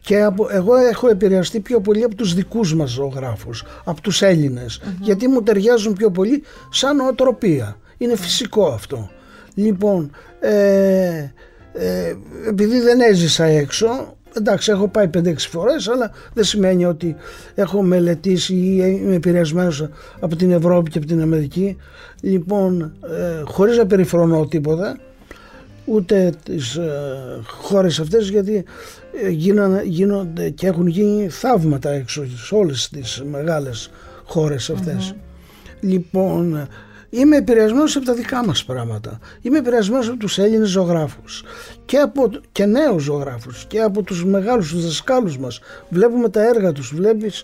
Και από, εγώ έχω επηρεαστεί πιο πολύ από τους δικούς μας ζωγράφους, από τους ελληνες γιατί μου ταιριάζουν πιο πολύ σαν νοοτροπία. Είναι φυσικό αυτό. Λοιπόν, ε, ε, επειδή δεν έζησα έξω, εντάξει έχω πάει 5-6 φορές, αλλά δεν σημαίνει ότι έχω μελετήσει ή είμαι επηρεασμένος από την Ευρώπη και από την Αμερική. Λοιπόν, ε, χωρίς να περιφρονώ τίποτα, ούτε τις ε, χώρες αυτές γιατί ε, γίνανε, γίνονται και έχουν γίνει θαύματα έξω σε όλες τις μεγάλες χώρες αυτές. Λοιπόν, είμαι επηρεασμένος από τα δικά μας πράγματα. Είμαι επηρεασμένος από τους Έλληνες ζωγράφους και, από, και νέους ζωγράφους και από τους μεγάλους τους δασκάλους μας. Βλέπουμε τα έργα τους, βλέπεις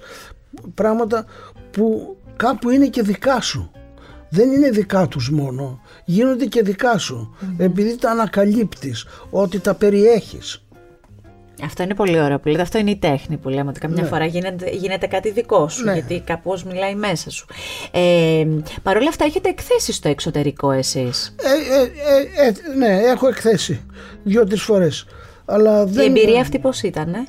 πράγματα που κάπου είναι και δικά σου. Δεν είναι δικά τους μόνο, γίνονται και δικά σου. Επειδή τα ανακαλύπτεις, ότι τα περιέχεις. Αυτό είναι πολύ ωραίο που λέτε. Αυτό είναι η τέχνη που λέμε. Ότι καμιά φορά γίνεται, γίνεται κάτι δικό σου. Ναι. Γιατί κάπως μιλάει μέσα σου. Ε, Παρ' όλα αυτά, έχετε εκθέσεις στο εξωτερικό εσείς; Ε, ε, ε, ε, ναι, έχω εκθέσει δύο-τρεις φορές. Αλλά Η δεν, εμπειρία αυτή πώς ήταν, ε;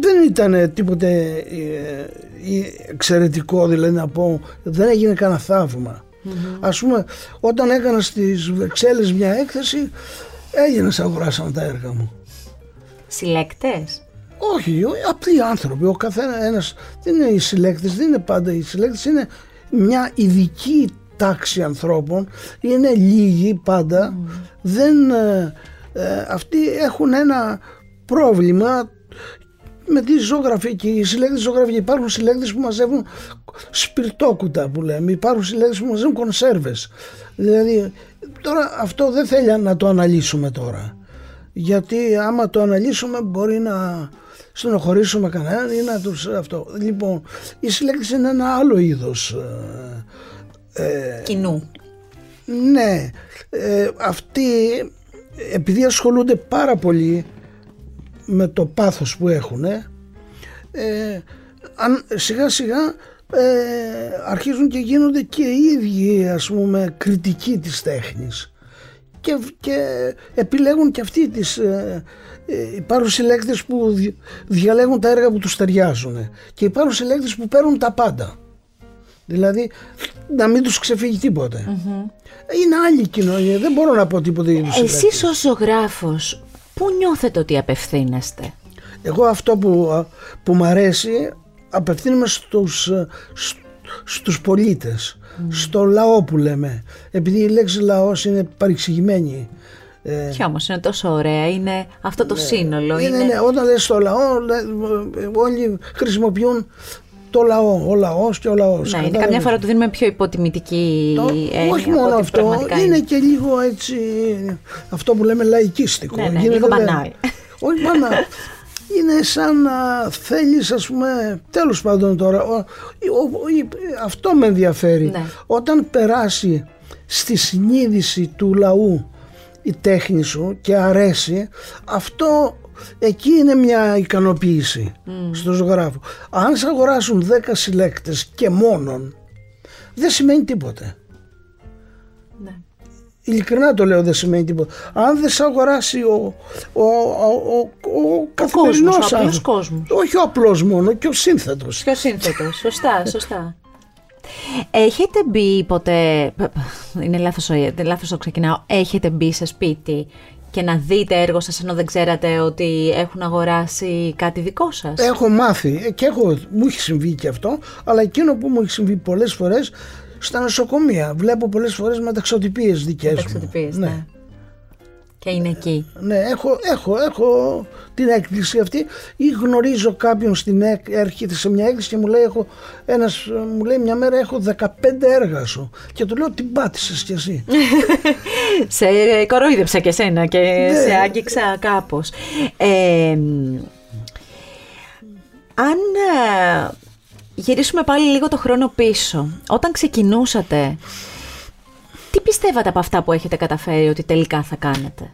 δεν ήταν τίποτε ε, ε, εξαιρετικό, δηλαδή να πω, δεν έγινε κανένα θαύμα. Ας πούμε, όταν έκανα στις Βεξέλλες μια έκθεση, έγινες αγοράσαμε τα έργα μου. Συλλέκτες; Όχι, ο- απλοί άνθρωποι. Ο καθένα ένας, δεν είναι οι συλλέκτες, δεν είναι πάντα οι συλλέκτες, είναι μια ειδική τάξη ανθρώπων. Είναι λίγοι πάντα. Δεν, ε, ε, αυτοί έχουν ένα πρόβλημα με τη ζωγραφία και οι συλλέκτες ζωγραφία. Υπάρχουν συλλέκτες που μαζεύουν σπιρτόκουτα που λέμε. Υπάρχουν συλλέκτες που μαζεύουν κονσέρβες. Δηλαδή τώρα αυτό δεν θέλει να το αναλύσουμε τώρα. Γιατί άμα το αναλύσουμε μπορεί να στενοχωρήσουμε κανέναν ή να τους αυτό. Λοιπόν, οι συλλέκτες είναι ένα άλλο είδος. ε, ε, Κοινού. ναι, ε, αυτοί επειδή ασχολούνται πάρα πολύ με το πάθος που έχουν ε, αν, σιγά σιγά ε, αρχίζουν και γίνονται και οι ίδιοι ας πούμε κριτικοί της τέχνης και, και επιλέγουν και αυτοί τις ε, ε, υπάρχουν συλλέκτες που δι- διαλέγουν τα έργα που τους ταιριάζουν και υπάρχουν συλλέκτες που παίρνουν τα πάντα δηλαδή να μην τους ξεφύγει τίποτε είναι άλλη κοινωνία δεν μπορώ να πω τίποτε για τους συλλέκτες. Εσείς ως ζωγράφος, πού νιώθετε ότι απευθύνεστε; Εγώ αυτό που, που μ' αρέσει απευθύνομαι στους, ε, σ- στους πολίτες, στο λαό που λέμε. Επειδή η λέξη λαός είναι παρεξηγημένη. Ε, Και όμως είναι τόσο ωραία, είναι αυτό το σύνολο. είναι, Είναι... ναι, όταν λες στο λαό, λέ- ε, όλοι χρησιμοποιούν το λαό, ο λαός και ο λαός. Ναι, είναι Κατάλαβες; καμιά φορά το δίνουμε πιο υποτιμητική Το- έννοια όχι από μόνο ό,τι αυτό, πραγματικά είναι και λίγο έτσι αυτό που λέμε λαϊκίστικο. Ναι, ναι, Γίνεται λίγο δε- μπανάλ. Όχι μπανάλ. είναι σαν να θέλεις ας πούμε τέλος πάντων τώρα ο, αυτό με ενδιαφέρει ναι. όταν περάσει στη συνείδηση του λαού η τέχνη σου και αρέσει αυτό εκεί είναι μια ικανοποίηση mm. στο ζωγράφο αν σε αγοράσουν 10 συλλέκτες και μόνον δεν σημαίνει τίποτε Ειλικρινά το λέω δεν σημαίνει τίποτα. Αν δεν σε αγοράσει ο, ο, ο, ο, καθημερινός ο απλός κόσμος. Όχι ο απλός μόνο και ο σύνθετος. Και ο σύνθετος. Σωστά, σωστά. Έχετε μπει ποτέ, είναι λάθος, λάθος το ξεκινάω, έχετε μπει σε σπίτι και να δείτε έργο σας ενώ δεν ξέρατε ότι έχουν αγοράσει κάτι δικό σας; Έχω μάθει και έχω, μου έχει συμβεί και αυτό, αλλά εκείνο που μου έχει συμβεί πολλές φορές στα νοσοκομεία. Βλέπω πολλές φορές μεταξωτυπίε δικές μου. Μεταξωτυπίε, ναι. ναι. Και είναι εκεί. Ναι, έχω, έχω, έχω την έκκληση αυτή ή γνωρίζω κάποιον στην έρχεται σε μια έκκληση και μου λέει, έχω ένας, μου λέει μια μέρα έχω 15 έργα σου και του λέω την πάτησες κι εσύ. σε κορόιδεψα και σένα και ναι. σε άγγιξα κάπως. Ε, αν γυρίσουμε πάλι λίγο το χρόνο πίσω. Όταν ξεκινούσατε, τι πιστεύατε από αυτά που έχετε καταφέρει ότι τελικά θα κάνετε;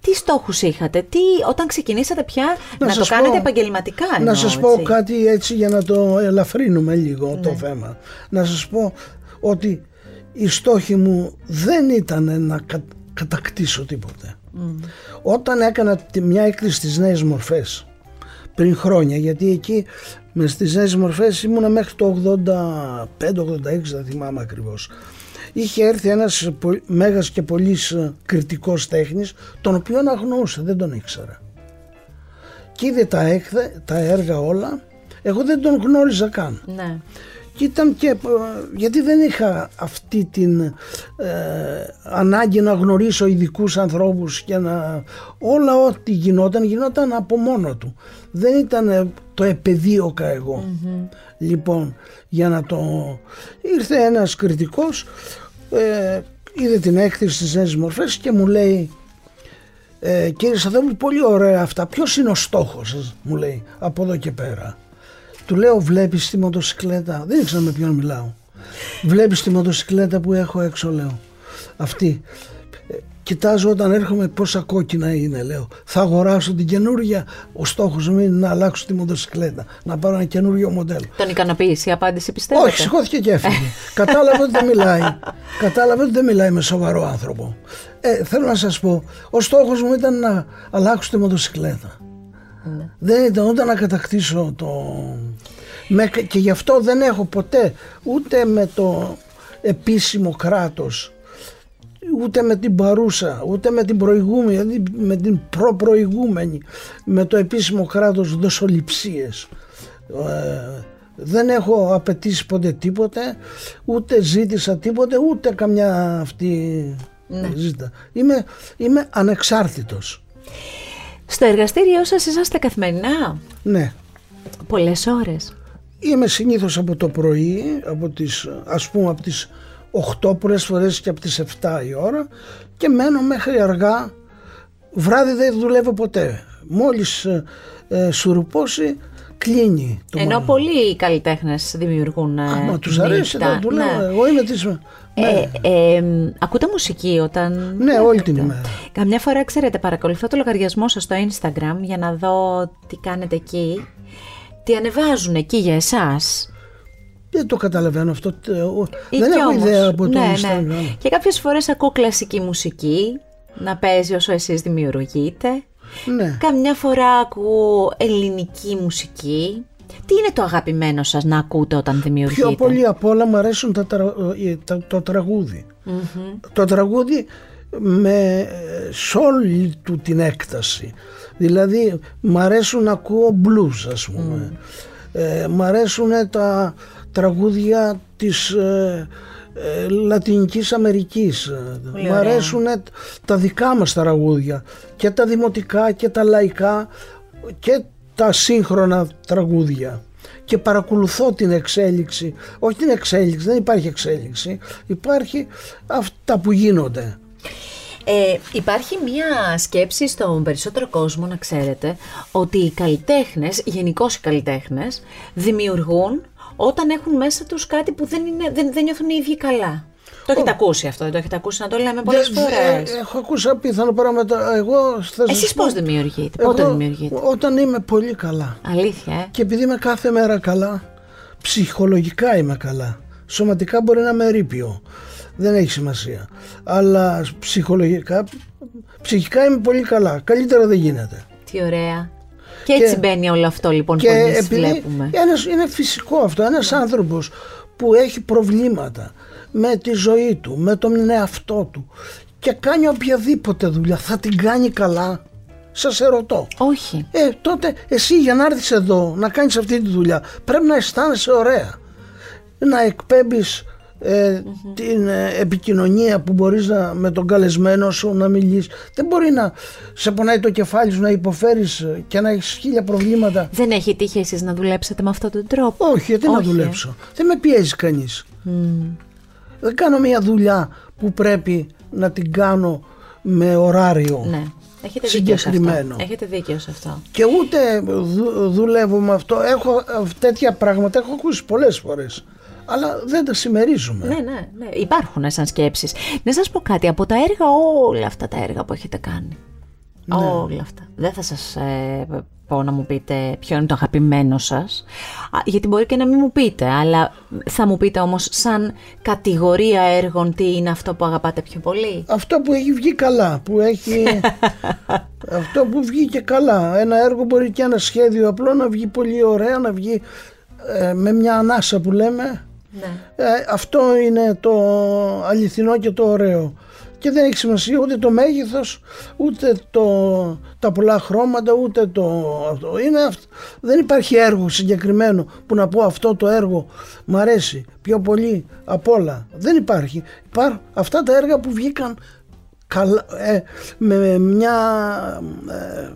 Τι στόχους είχατε, τι, όταν ξεκινήσατε πια να, το κάνετε επαγγελματικά Να σας πω κάτι έτσι για να το ελαφρύνουμε λίγο το ναι. θέμα. Να σας πω ότι η στόχη μου δεν ήταν να κατακτήσω τίποτε. Όταν έκανα μια έκθεση στις νέες μορφές πριν χρόνια γιατί εκεί με στις νέες μορφές ήμουνα μέχρι το 85-86 δεν θυμάμαι ακριβώς. Είχε έρθει ένας μέγας και πολύς κριτικός τέχνης τον οποίο αγνοούσα, δεν τον ήξερα. Και είδε τα, έκθε, τα έργα όλα εγώ δεν τον γνώριζα καν. Ναι. Και ήταν και, γιατί δεν είχα αυτή την ε, ανάγκη να γνωρίσω ειδικούς ανθρώπους και να όλα ό,τι γινόταν γινόταν από μόνο του. Δεν ήταν το επαιδείωκα Λοιπόν, για να το... Ήρθε ένας κριτικός, ε, είδε την έκθεση στις νέες μορφές και μου λέει ε, κύριε Σαδέλου πολύ ωραία αυτά, ποιος είναι ο στόχος σας, μου λέει, από εδώ και πέρα. Του λέω βλέπεις τη μοτοσυκλέτα, δεν ήξερα με ποιον μιλάω. Βλέπεις τη μοτοσυκλέτα που έχω έξω λέω. Αυτή. Ε, κοιτάζω όταν έρχομαι πόσα κόκκινα είναι λέω. Θα αγοράσω την καινούργια. Ο στόχος μου είναι να αλλάξω τη μοτοσυκλέτα. Να πάρω ένα καινούργιο μοντέλο. Τον ικανοποίησε η απάντηση πιστεύετε; Όχι σηκώθηκε και έφυγε. Κατάλαβε ότι δεν μιλάει. Κατάλαβε ότι δεν μιλάει με σοβαρό άνθρωπο. Ε, θέλω να σας πω. Ο στόχος μου ήταν να αλλάξω τη μοτοσυκλέτα. Ναι. Δεν ήταν ούτε να κατακτήσω το... Και γι' αυτό δεν έχω ποτέ ούτε με το επίσημο κράτος ούτε με την παρούσα, ούτε με την προηγούμενη, δηλαδή με την προπροηγούμενη, με το επίσημο κράτος δοσοληψίες. Ε, δεν έχω απαιτήσει ποτέ τίποτε, ούτε ζήτησα τίποτε, ούτε καμιά αυτή ναι. ζήτα. Είμαι, είμαι ανεξάρτητος. Στο εργαστήριό σας είσαστε καθημερινά; Ναι. Πολλές ώρες. Είμαι συνήθως από το πρωί, από τις, ας πούμε από τις 8 πολλές φορές και από τις 7 η ώρα και μένω μέχρι αργά. Βράδυ δεν δουλεύω ποτέ. Μόλις ε, ε σουρουπώσει κλείνει το Ενώ πολλοί καλλιτέχνες δημιουργούν. Α, μα τους αρέσει να δουλεύω. Ναι. Εγώ είμαι τη. Ναι. Ε, ε, ακούτε μουσική όταν. Ναι, όλη την ημέρα. Καμιά φορά, ξέρετε, παρακολουθώ το λογαριασμό σας στο Instagram για να δω τι κάνετε εκεί. Τι ανεβάζουν εκεί για εσάς; Δεν το καταλαβαίνω αυτό. Δεν έχω ιδέα από το ναι, ναι. Instagram. Ναι. Και κάποιες φορές ακούω κλασική μουσική να παίζει όσο εσείς δημιουργείτε. Ναι. Καμιά φορά ακούω ελληνική μουσική. Τι είναι το αγαπημένο σας να ακούτε όταν δημιουργείτε; Πιο πολύ απ' όλα μου αρέσουν τα, ε, το τραγουδι Το τραγούδι με σε όλη του την έκταση. Δηλαδή μ' αρέσουν να ακούω blues ας πούμε. Ε, μ' αρέσουν τα τραγούδια της ε, ε, Λατινικής Αμερικής. Μου αρέσουν τα δικά μας τραγούδια και τα δημοτικά και τα λαϊκά και τα σύγχρονα τραγούδια και παρακολουθώ την εξέλιξη όχι την εξέλιξη, δεν υπάρχει εξέλιξη υπάρχει αυτά που γίνονται Ε, υπάρχει μία σκέψη στον περισσότερο κόσμο, να ξέρετε, ότι οι καλλιτέχνες, γενικώς οι καλλιτέχνες, δημιουργούν όταν έχουν μέσα τους κάτι που δεν, είναι, δεν, δεν νιώθουν οι ίδιοι καλά. Το έχετε ακούσει αυτό, δεν το έχετε ακούσει να το λέμε πολλές φορές. Έχω ακούσει απίθανο πράγματα. Εγώ Εσείς πώς δημιουργείτε, πότε δημιουργείτε; Όταν είμαι πολύ καλά. Αλήθεια, ε; Και επειδή είμαι κάθε μέρα καλά, ψυχολογικά είμαι καλά. Σωματικά μπορεί να είμαι ρήπιο. Δεν έχει σημασία. Αλλά ψυχολογικά, ψυχικά είμαι πολύ καλά. Καλύτερα δεν γίνεται. Τι ωραία. Και έτσι και, μπαίνει όλο αυτό λοιπόν και που εμείς βλέπουμε. Ένας, είναι φυσικό αυτό. Ένας άνθρωπος που έχει προβλήματα με τη ζωή του, με τον εαυτό του και κάνει οποιαδήποτε δουλειά θα την κάνει καλά. Σας ερωτώ. Όχι. Ε, τότε εσύ για να έρθεις εδώ να κάνεις αυτή τη δουλειά πρέπει να αισθάνεσαι ωραία. Να εκπέμπεις ε, την ε, επικοινωνία που μπορείς να, με τον καλεσμένο σου να μιλήσεις δεν μπορεί να σε πονάει το κεφάλι σου να υποφέρεις και να έχεις χίλια προβλήματα δεν έχει τύχει εσείς να δουλέψετε με αυτόν τον τρόπο; Όχι γιατί όχι. να δουλέψω δεν με πιέζει κανείς δεν κάνω μια δουλειά που πρέπει να την κάνω με ωράριο ναι. Έχετε συγκεκριμένο. Έχετε δίκιο σε αυτό. Και ούτε δουλεύω με αυτό. Έχω τέτοια πράγματα, έχω ακούσει πολλές φορές αλλά δεν τα συμμερίζουμε. Ναι, ναι, ναι. Υπάρχουν σαν σκέψεις. Να σας πω κάτι, από τα έργα, όλα αυτά τα έργα που έχετε κάνει. Ναι. Όλα αυτά. Δεν θα σας ε, πω να μου πείτε ποιο είναι το αγαπημένο σας, γιατί μπορεί και να μην μου πείτε, αλλά θα μου πείτε όμως σαν κατηγορία έργων τι είναι αυτό που αγαπάτε πιο πολύ. Αυτό που έχει βγει καλά, που έχει... αυτό που βγήκε καλά. Ένα έργο μπορεί και ένα σχέδιο απλό να βγει πολύ ωραία, να βγει ε, με μια ανάσα που λέμε ναι. Ε, αυτό είναι το αληθινό και το ωραίο. Και δεν έχει σημασία ούτε το μέγεθος, ούτε το, τα πολλά χρώματα, ούτε το αυτό. Είναι αυτό. Δεν υπάρχει έργο συγκεκριμένο που να πω αυτό το έργο μου αρέσει πιο πολύ από όλα. Δεν υπάρχει. Υπάρχουν αυτά τα έργα που βγήκαν καλά, ε, με μια ε,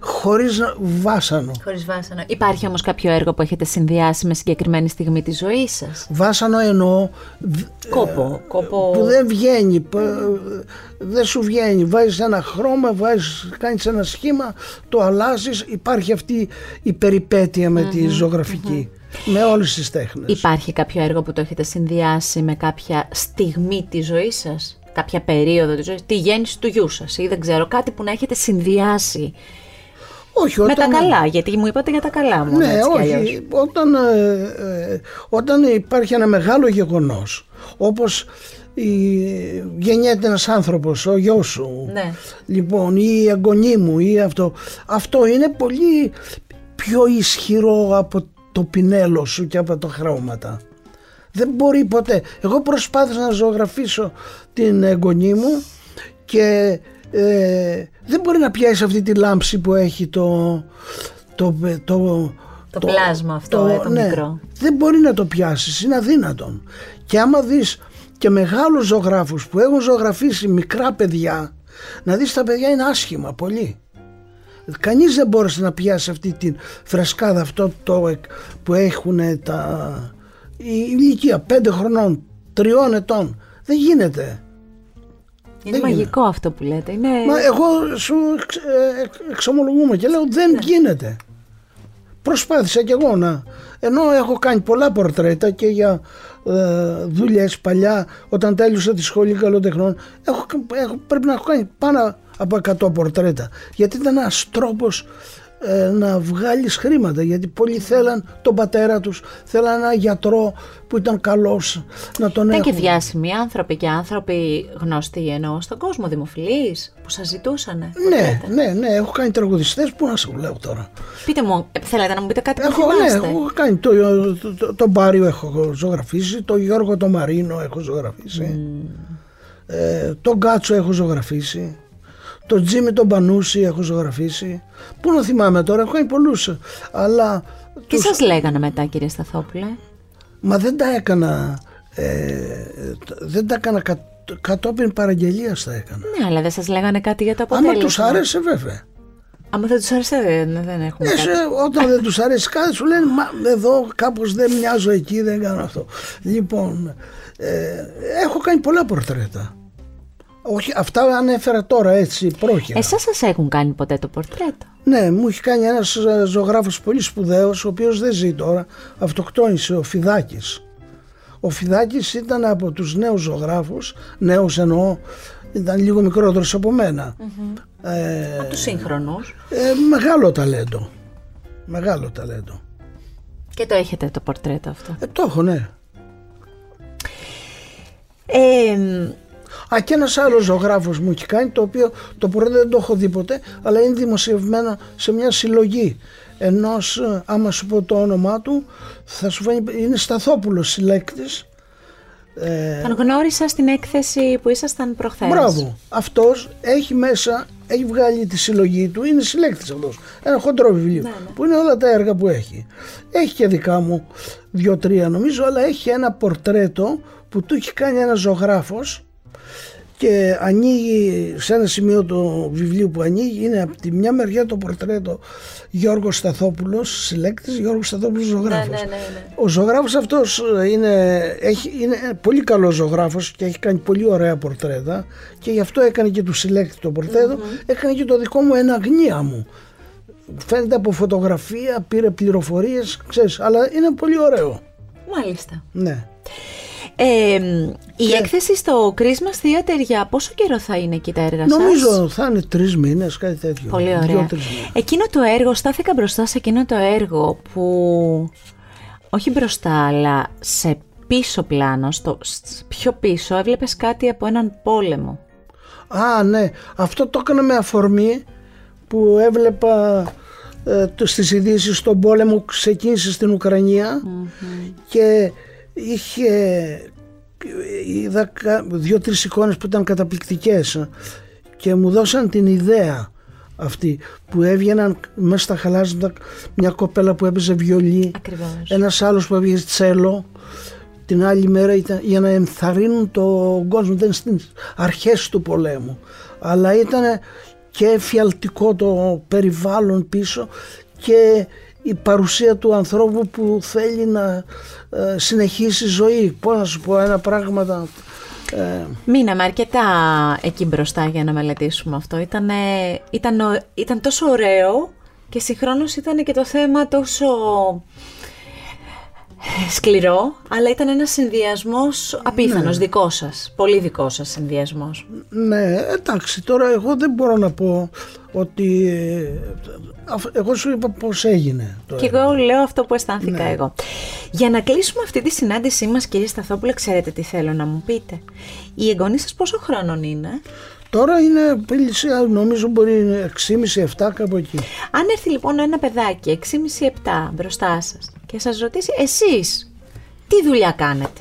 χωρίς βάσανο. Χωρίς βάσανο. Υπάρχει όμως κάποιο έργο που έχετε συνδυάσει με συγκεκριμένη στιγμή της ζωής σας; Βάσανο εννοώ κόπο, ε, κόπο... που δεν βγαίνει, δεν σου βγαίνει. Βάζεις ένα χρώμα, βάζεις, κάνεις ένα σχήμα, το αλλάζεις. Υπάρχει αυτή η περιπέτεια με τη ζωγραφικη Με όλες τις τέχνες. Υπάρχει κάποιο έργο που το έχετε συνδυάσει με κάποια στιγμή της ζωής σας; Κάποια περίοδο της ζωής, τη γέννηση του γιού σας ή δεν ξέρω, κάτι που να έχετε συνδυάσει όχι, όταν... Με τα καλά, γιατί μου είπατε για τα καλά μου. Ναι, όχι. Όταν, ε, ε, όταν υπάρχει ένα μεγάλο γεγονός, όπως η, γεννιέται ένας άνθρωπος, ο γιος σου, ναι. λοιπόν, ή η εγγονή μου, ή αυτό, αυτό είναι πολύ πιο ισχυρό από το πινέλο σου και από τα χρώματα. Δεν μπορεί ποτέ. Εγώ προσπάθησα να ζωγραφίσω την εγγονή μου και ε, δεν μπορεί να πιάσει αυτή τη λάμψη που έχει το... Το, το, το, πλάσμα αυτό, το, ε, το ναι, μικρό. Δεν μπορεί να το πιάσεις, είναι αδύνατον. Και άμα δεις και μεγάλους ζωγράφους που έχουν ζωγραφίσει μικρά παιδιά, να δεις τα παιδιά είναι άσχημα πολύ. Κανείς δεν μπόρεσε να πιάσει αυτή τη φρεσκάδα αυτό το που έχουν τα, η ηλικία 5 χρονών, 3 ετών. Δεν γίνεται. Είναι δεν μαγικό γίνεται. αυτό που λέτε. Είναι... Μα εγώ σου ε, εξομολογούμε και λέω δεν ναι. γίνεται. Προσπάθησα κι εγώ να... Ενώ έχω κάνει πολλά πορτρέτα και για ε, δουλειές παλιά όταν τέλειωσα τη σχολή καλοτεχνών έχω, έχω, πρέπει να έχω κάνει πάνω από 100 πορτρέτα γιατί ήταν ένας τρόπος ε, να βγάλεις χρήματα γιατί πολλοί θέλαν τον πατέρα τους θέλαν ένα γιατρό που ήταν καλός να τον έχουν. και διάσημοι άνθρωποι και άνθρωποι γνωστοί εννοώ στον κόσμο δημοφιλείς που σας ζητούσαν. Ναι, ναι, ναι, έχω κάνει τραγουδιστές που να σου λέω τώρα. Πείτε μου, ε, θέλετε να μου πείτε κάτι έχω, που Ναι, έχω κάνει το, το, το, το Μπάριο έχω ζωγραφίσει, το Γιώργο το Μαρίνο έχω ζωγραφίσει, mm. ε, τον Κάτσο έχω ζωγραφίσει. Το Τζίμι τον Πανούση έχω ζωγραφίσει. Πού να θυμάμαι τώρα, έχω κάνει πολλούς. Αλλά. Τι τους... σας λέγανε μετά, κύριε Σταθόπουλε; Μα δεν τα έκανα. Ε, δεν τα έκανα κα, κατόπιν παραγγελίας τα έκανα. Ναι, αλλά δεν σας λέγανε κάτι για το αποτέλεσμα. Άμα τους άρεσε, βέβαια. Άμα δεν τους άρεσε, δεν, δεν έχουμε. Ε, κάτι. όταν δεν τους αρέσει κάτι, σου λένε Μα εδώ κάπως δεν μοιάζω εκεί, δεν κάνω αυτό. Λοιπόν, ε, έχω κάνει πολλά πορτρέτα. Όχι, αυτά ανέφερα τώρα έτσι πρόχειρα. Εσάς σας έχουν κάνει ποτέ το πορτρέτο; Ναι, μου έχει κάνει ένας ε, ζωγράφος πολύ σπουδαίος, ο οποίος δεν ζει τώρα, αυτοκτόνησε, ο Φιδάκης. Ο Φιδάκης ήταν από τους νέους ζωγράφους, νέους εννοώ, ήταν λίγο μικρότερος από μένα. Ε, από τους σύγχρονους. Ε, μεγάλο ταλέντο. Μεγάλο ταλέντο. Και το έχετε το πορτρέτο αυτό; Ε, το έχω, ναι. Ε, Α, και ένας άλλος ζωγράφος μου έχει κάνει, το οποίο το πορτρέτο δεν το έχω δει ποτέ, αλλά είναι δημοσιευμένο σε μια συλλογή ενός, ε, άμα σου πω το όνομά του, θα σου φανεί, είναι Σταθόπουλος συλλέκτης. Ε, Τον γνώρισα στην έκθεση που ήσασταν προχθές. Μπράβο. Αυτός έχει μέσα, έχει βγάλει τη συλλογή του, είναι συλλέκτης αυτός. Ένα χοντρό βιβλίο, ναι, ναι. που είναι όλα τα έργα που έχει. Έχει και δικά μου δύο-τρία νομίζω, αλλά έχει ένα πορτρέτο που του έχει κάνει ένας ζωγράφος και ανοίγει σε ένα σημείο του βιβλίου που ανοίγει είναι από τη μια μεριά το πορτρέτο Γιώργος Σταθόπουλος συλλέκτης Γιώργος Σταθόπουλος ζωγράφος ναι, ναι, ναι, ναι. ο ζωγράφος αυτός είναι, έχει, είναι πολύ καλός ζωγράφος και έχει κάνει πολύ ωραία πορτρέτα και γι' αυτό έκανε και του συλλέκτη το πορτρετο έκανε και το δικό μου ένα γνία μου φαίνεται από φωτογραφία, πήρε πληροφορίες ξέρεις, αλλά είναι πολύ ωραίο Μάλιστα. Ναι. Ε, η έκθεση στο Christmas Theater για πόσο καιρό θα είναι εκεί τα έργα σας; Νομίζω θα είναι τρεις μήνες, κάτι τέτοιο. Πολύ ωραία. Εκείνο το έργο, στάθηκα μπροστά σε εκείνο το έργο που όχι μπροστά αλλά σε πίσω πλάνο, στο πιο πίσω έβλεπες κάτι από έναν πόλεμο. Α, ναι. Αυτό το έκανα με αφορμή που έβλεπα ε, στις ειδήσεις στον πόλεμο ξεκίνησε στην ουκρανια και είχε είδα δύο-τρεις εικόνες που ήταν καταπληκτικές και μου δώσαν την ιδέα αυτή που έβγαιναν μέσα στα χαλάζοντα μια κοπέλα που έπαιζε βιολί Ακριβώς. ένας άλλος που έπαιζε τσέλο την άλλη μέρα ήταν για να ενθαρρύνουν τον κόσμο ήταν στις αρχές του πολέμου αλλά ήταν και εφιαλτικό το περιβάλλον πίσω και η παρουσία του ανθρώπου που θέλει να ε, συνεχίσει ζωή. Πώς να σου πω ένα πράγμα... Ε... Μείναμε αρκετά εκεί μπροστά για να μελετήσουμε αυτό. Ήταν, ήταν, ήταν τόσο ωραίο και συγχρόνως ήταν και το θέμα τόσο σκληρό, αλλά ήταν ένας συνδυασμός απίθανος, ναι. δικός σας, πολύ δικός σας συνδυασμός. Ναι, εντάξει, τώρα εγώ δεν μπορώ να πω ότι ε, εγώ σου είπα πώς έγινε. Το και εγώ λέω αυτό που αισθάνθηκα ναι. εγώ. Για να κλείσουμε αυτή τη συνάντησή μας κύριε Σταθόπουλε, ξέρετε τι θέλω να μου πείτε. Οι εγγονείς σας πόσο χρόνων είναι; Τώρα είναι νομίζω μπορεί 6,5-7 κάπου εκεί. Αν έρθει λοιπόν ένα παιδάκι 6,5-7 μπροστά σας και σας ρωτήσει εσείς τι δουλειά κάνετε;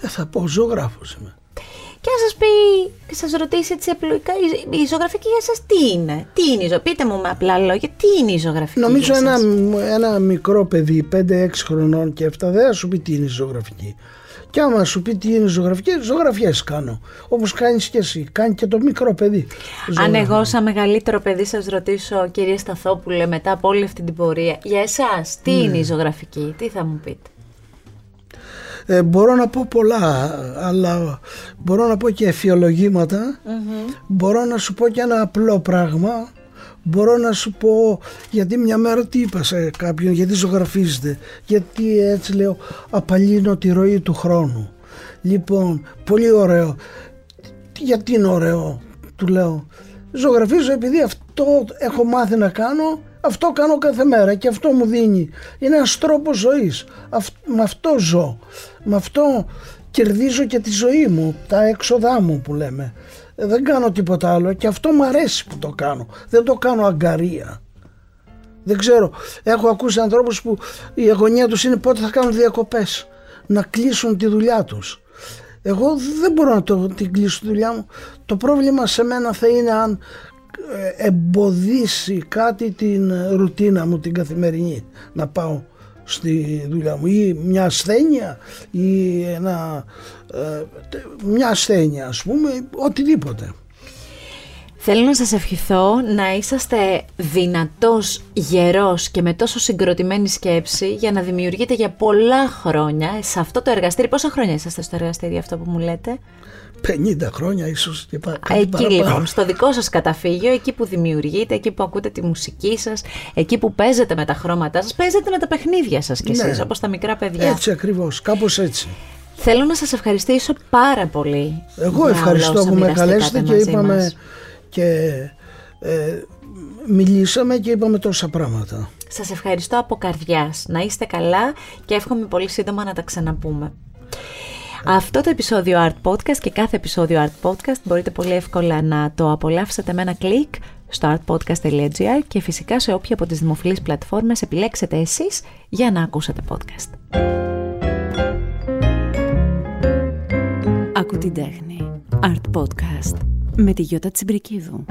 Ε, θα πω ζωγράφος είμαι. Και να σας πει και σας ρωτήσει έτσι απλοϊκά η ζωγραφική για σας τι είναι; Τι είναι η ζωγραφική, πείτε μου με απλά λόγια τι είναι η ζωγραφική Νομίζω ένα, ένα μικρό παιδί 5-6 χρονών και 7 δεν θα σου πει τι είναι η ζωγραφική. Και άμα σου πει τι είναι ζωγραφική, ζωγραφιές κάνω. Όπως κάνεις και εσύ. Κάνει και το μικρό παιδί. Αν εγώ, σαν μεγαλύτερο παιδί, σας ρωτήσω, κύριε Σταθόπουλε, μετά από όλη αυτή την πορεία, για εσάς, τι ναι. είναι η ζωγραφική, τι θα μου πείτε; Ε, μπορώ να πω πολλά, αλλά μπορώ να πω και εφιολογηματα Μπορώ να σου πω και ένα απλό πράγμα μπορώ να σου πω γιατί μια μέρα τι είπα σε κάποιον γιατί ζωγραφίζεται γιατί έτσι λέω απαλύνω τη ροή του χρόνου. Λοιπόν πολύ ωραίο. Γιατί είναι ωραίο του λέω. Ζωγραφίζω επειδή αυτό έχω μάθει να κάνω αυτό κάνω κάθε μέρα και αυτό μου δίνει. Είναι ένας τρόπος ζωής. Με αυτό ζω. Με αυτό κερδίζω και τη ζωή μου τα έξοδά μου που λέμε δεν κάνω τίποτα άλλο και αυτό μου αρέσει που το κάνω. Δεν το κάνω αγκαρία. Δεν ξέρω. Έχω ακούσει ανθρώπους που η αγωνία τους είναι πότε θα κάνουν διακοπές. Να κλείσουν τη δουλειά τους. Εγώ δεν μπορώ να το, την κλείσω τη δουλειά μου. Το πρόβλημα σε μένα θα είναι αν ε, εμποδίσει κάτι την ρουτίνα μου την καθημερινή να πάω στη δουλειά μου ή μια ασθένεια ή ένα, ε, μια ασθένεια ας πούμε οτιδήποτε. Θέλω να σας ευχηθώ να είσαστε δυνατός, γερός και με τόσο συγκροτημένη σκέψη για να δημιουργείτε για πολλά χρόνια σε αυτό το εργαστήρι. Πόσα χρόνια είσαστε στο εργαστήρι αυτό που μου λέτε; 50 χρόνια ίσως και πα, κάτι Εκεί παραπάνω. λοιπόν, στο δικό σας καταφύγιο, εκεί που δημιουργείτε, εκεί που ακούτε τη μουσική σας, εκεί που παίζετε με τα χρώματά σας, παίζετε με τα παιχνίδια σας κι Ναι. εσείς, όπως τα μικρά παιδιά. Έτσι ακριβώς, κάπως έτσι. Θέλω να σας ευχαριστήσω πάρα πολύ. Εγώ για ευχαριστώ όλα όσα που με μοιραστήκατε καλέσετε και μαζί είπαμε μας. και ε, μιλήσαμε και είπαμε τόσα πράγματα. Σας ευχαριστώ από καρδιάς. Να είστε καλά και εύχομαι πολύ σύντομα να τα ξαναπούμε. Αυτό το επεισόδιο Art Podcast και κάθε επεισόδιο Art Podcast μπορείτε πολύ εύκολα να το απολαύσετε με ένα κλικ στο artpodcast.gr και φυσικά σε όποια από τις δημοφιλείς πλατφόρμες επιλέξετε εσείς για να ακούσετε podcast. Ακού την τέχνη. Art Podcast με τη Γιώτα Τσιμπρικίδου.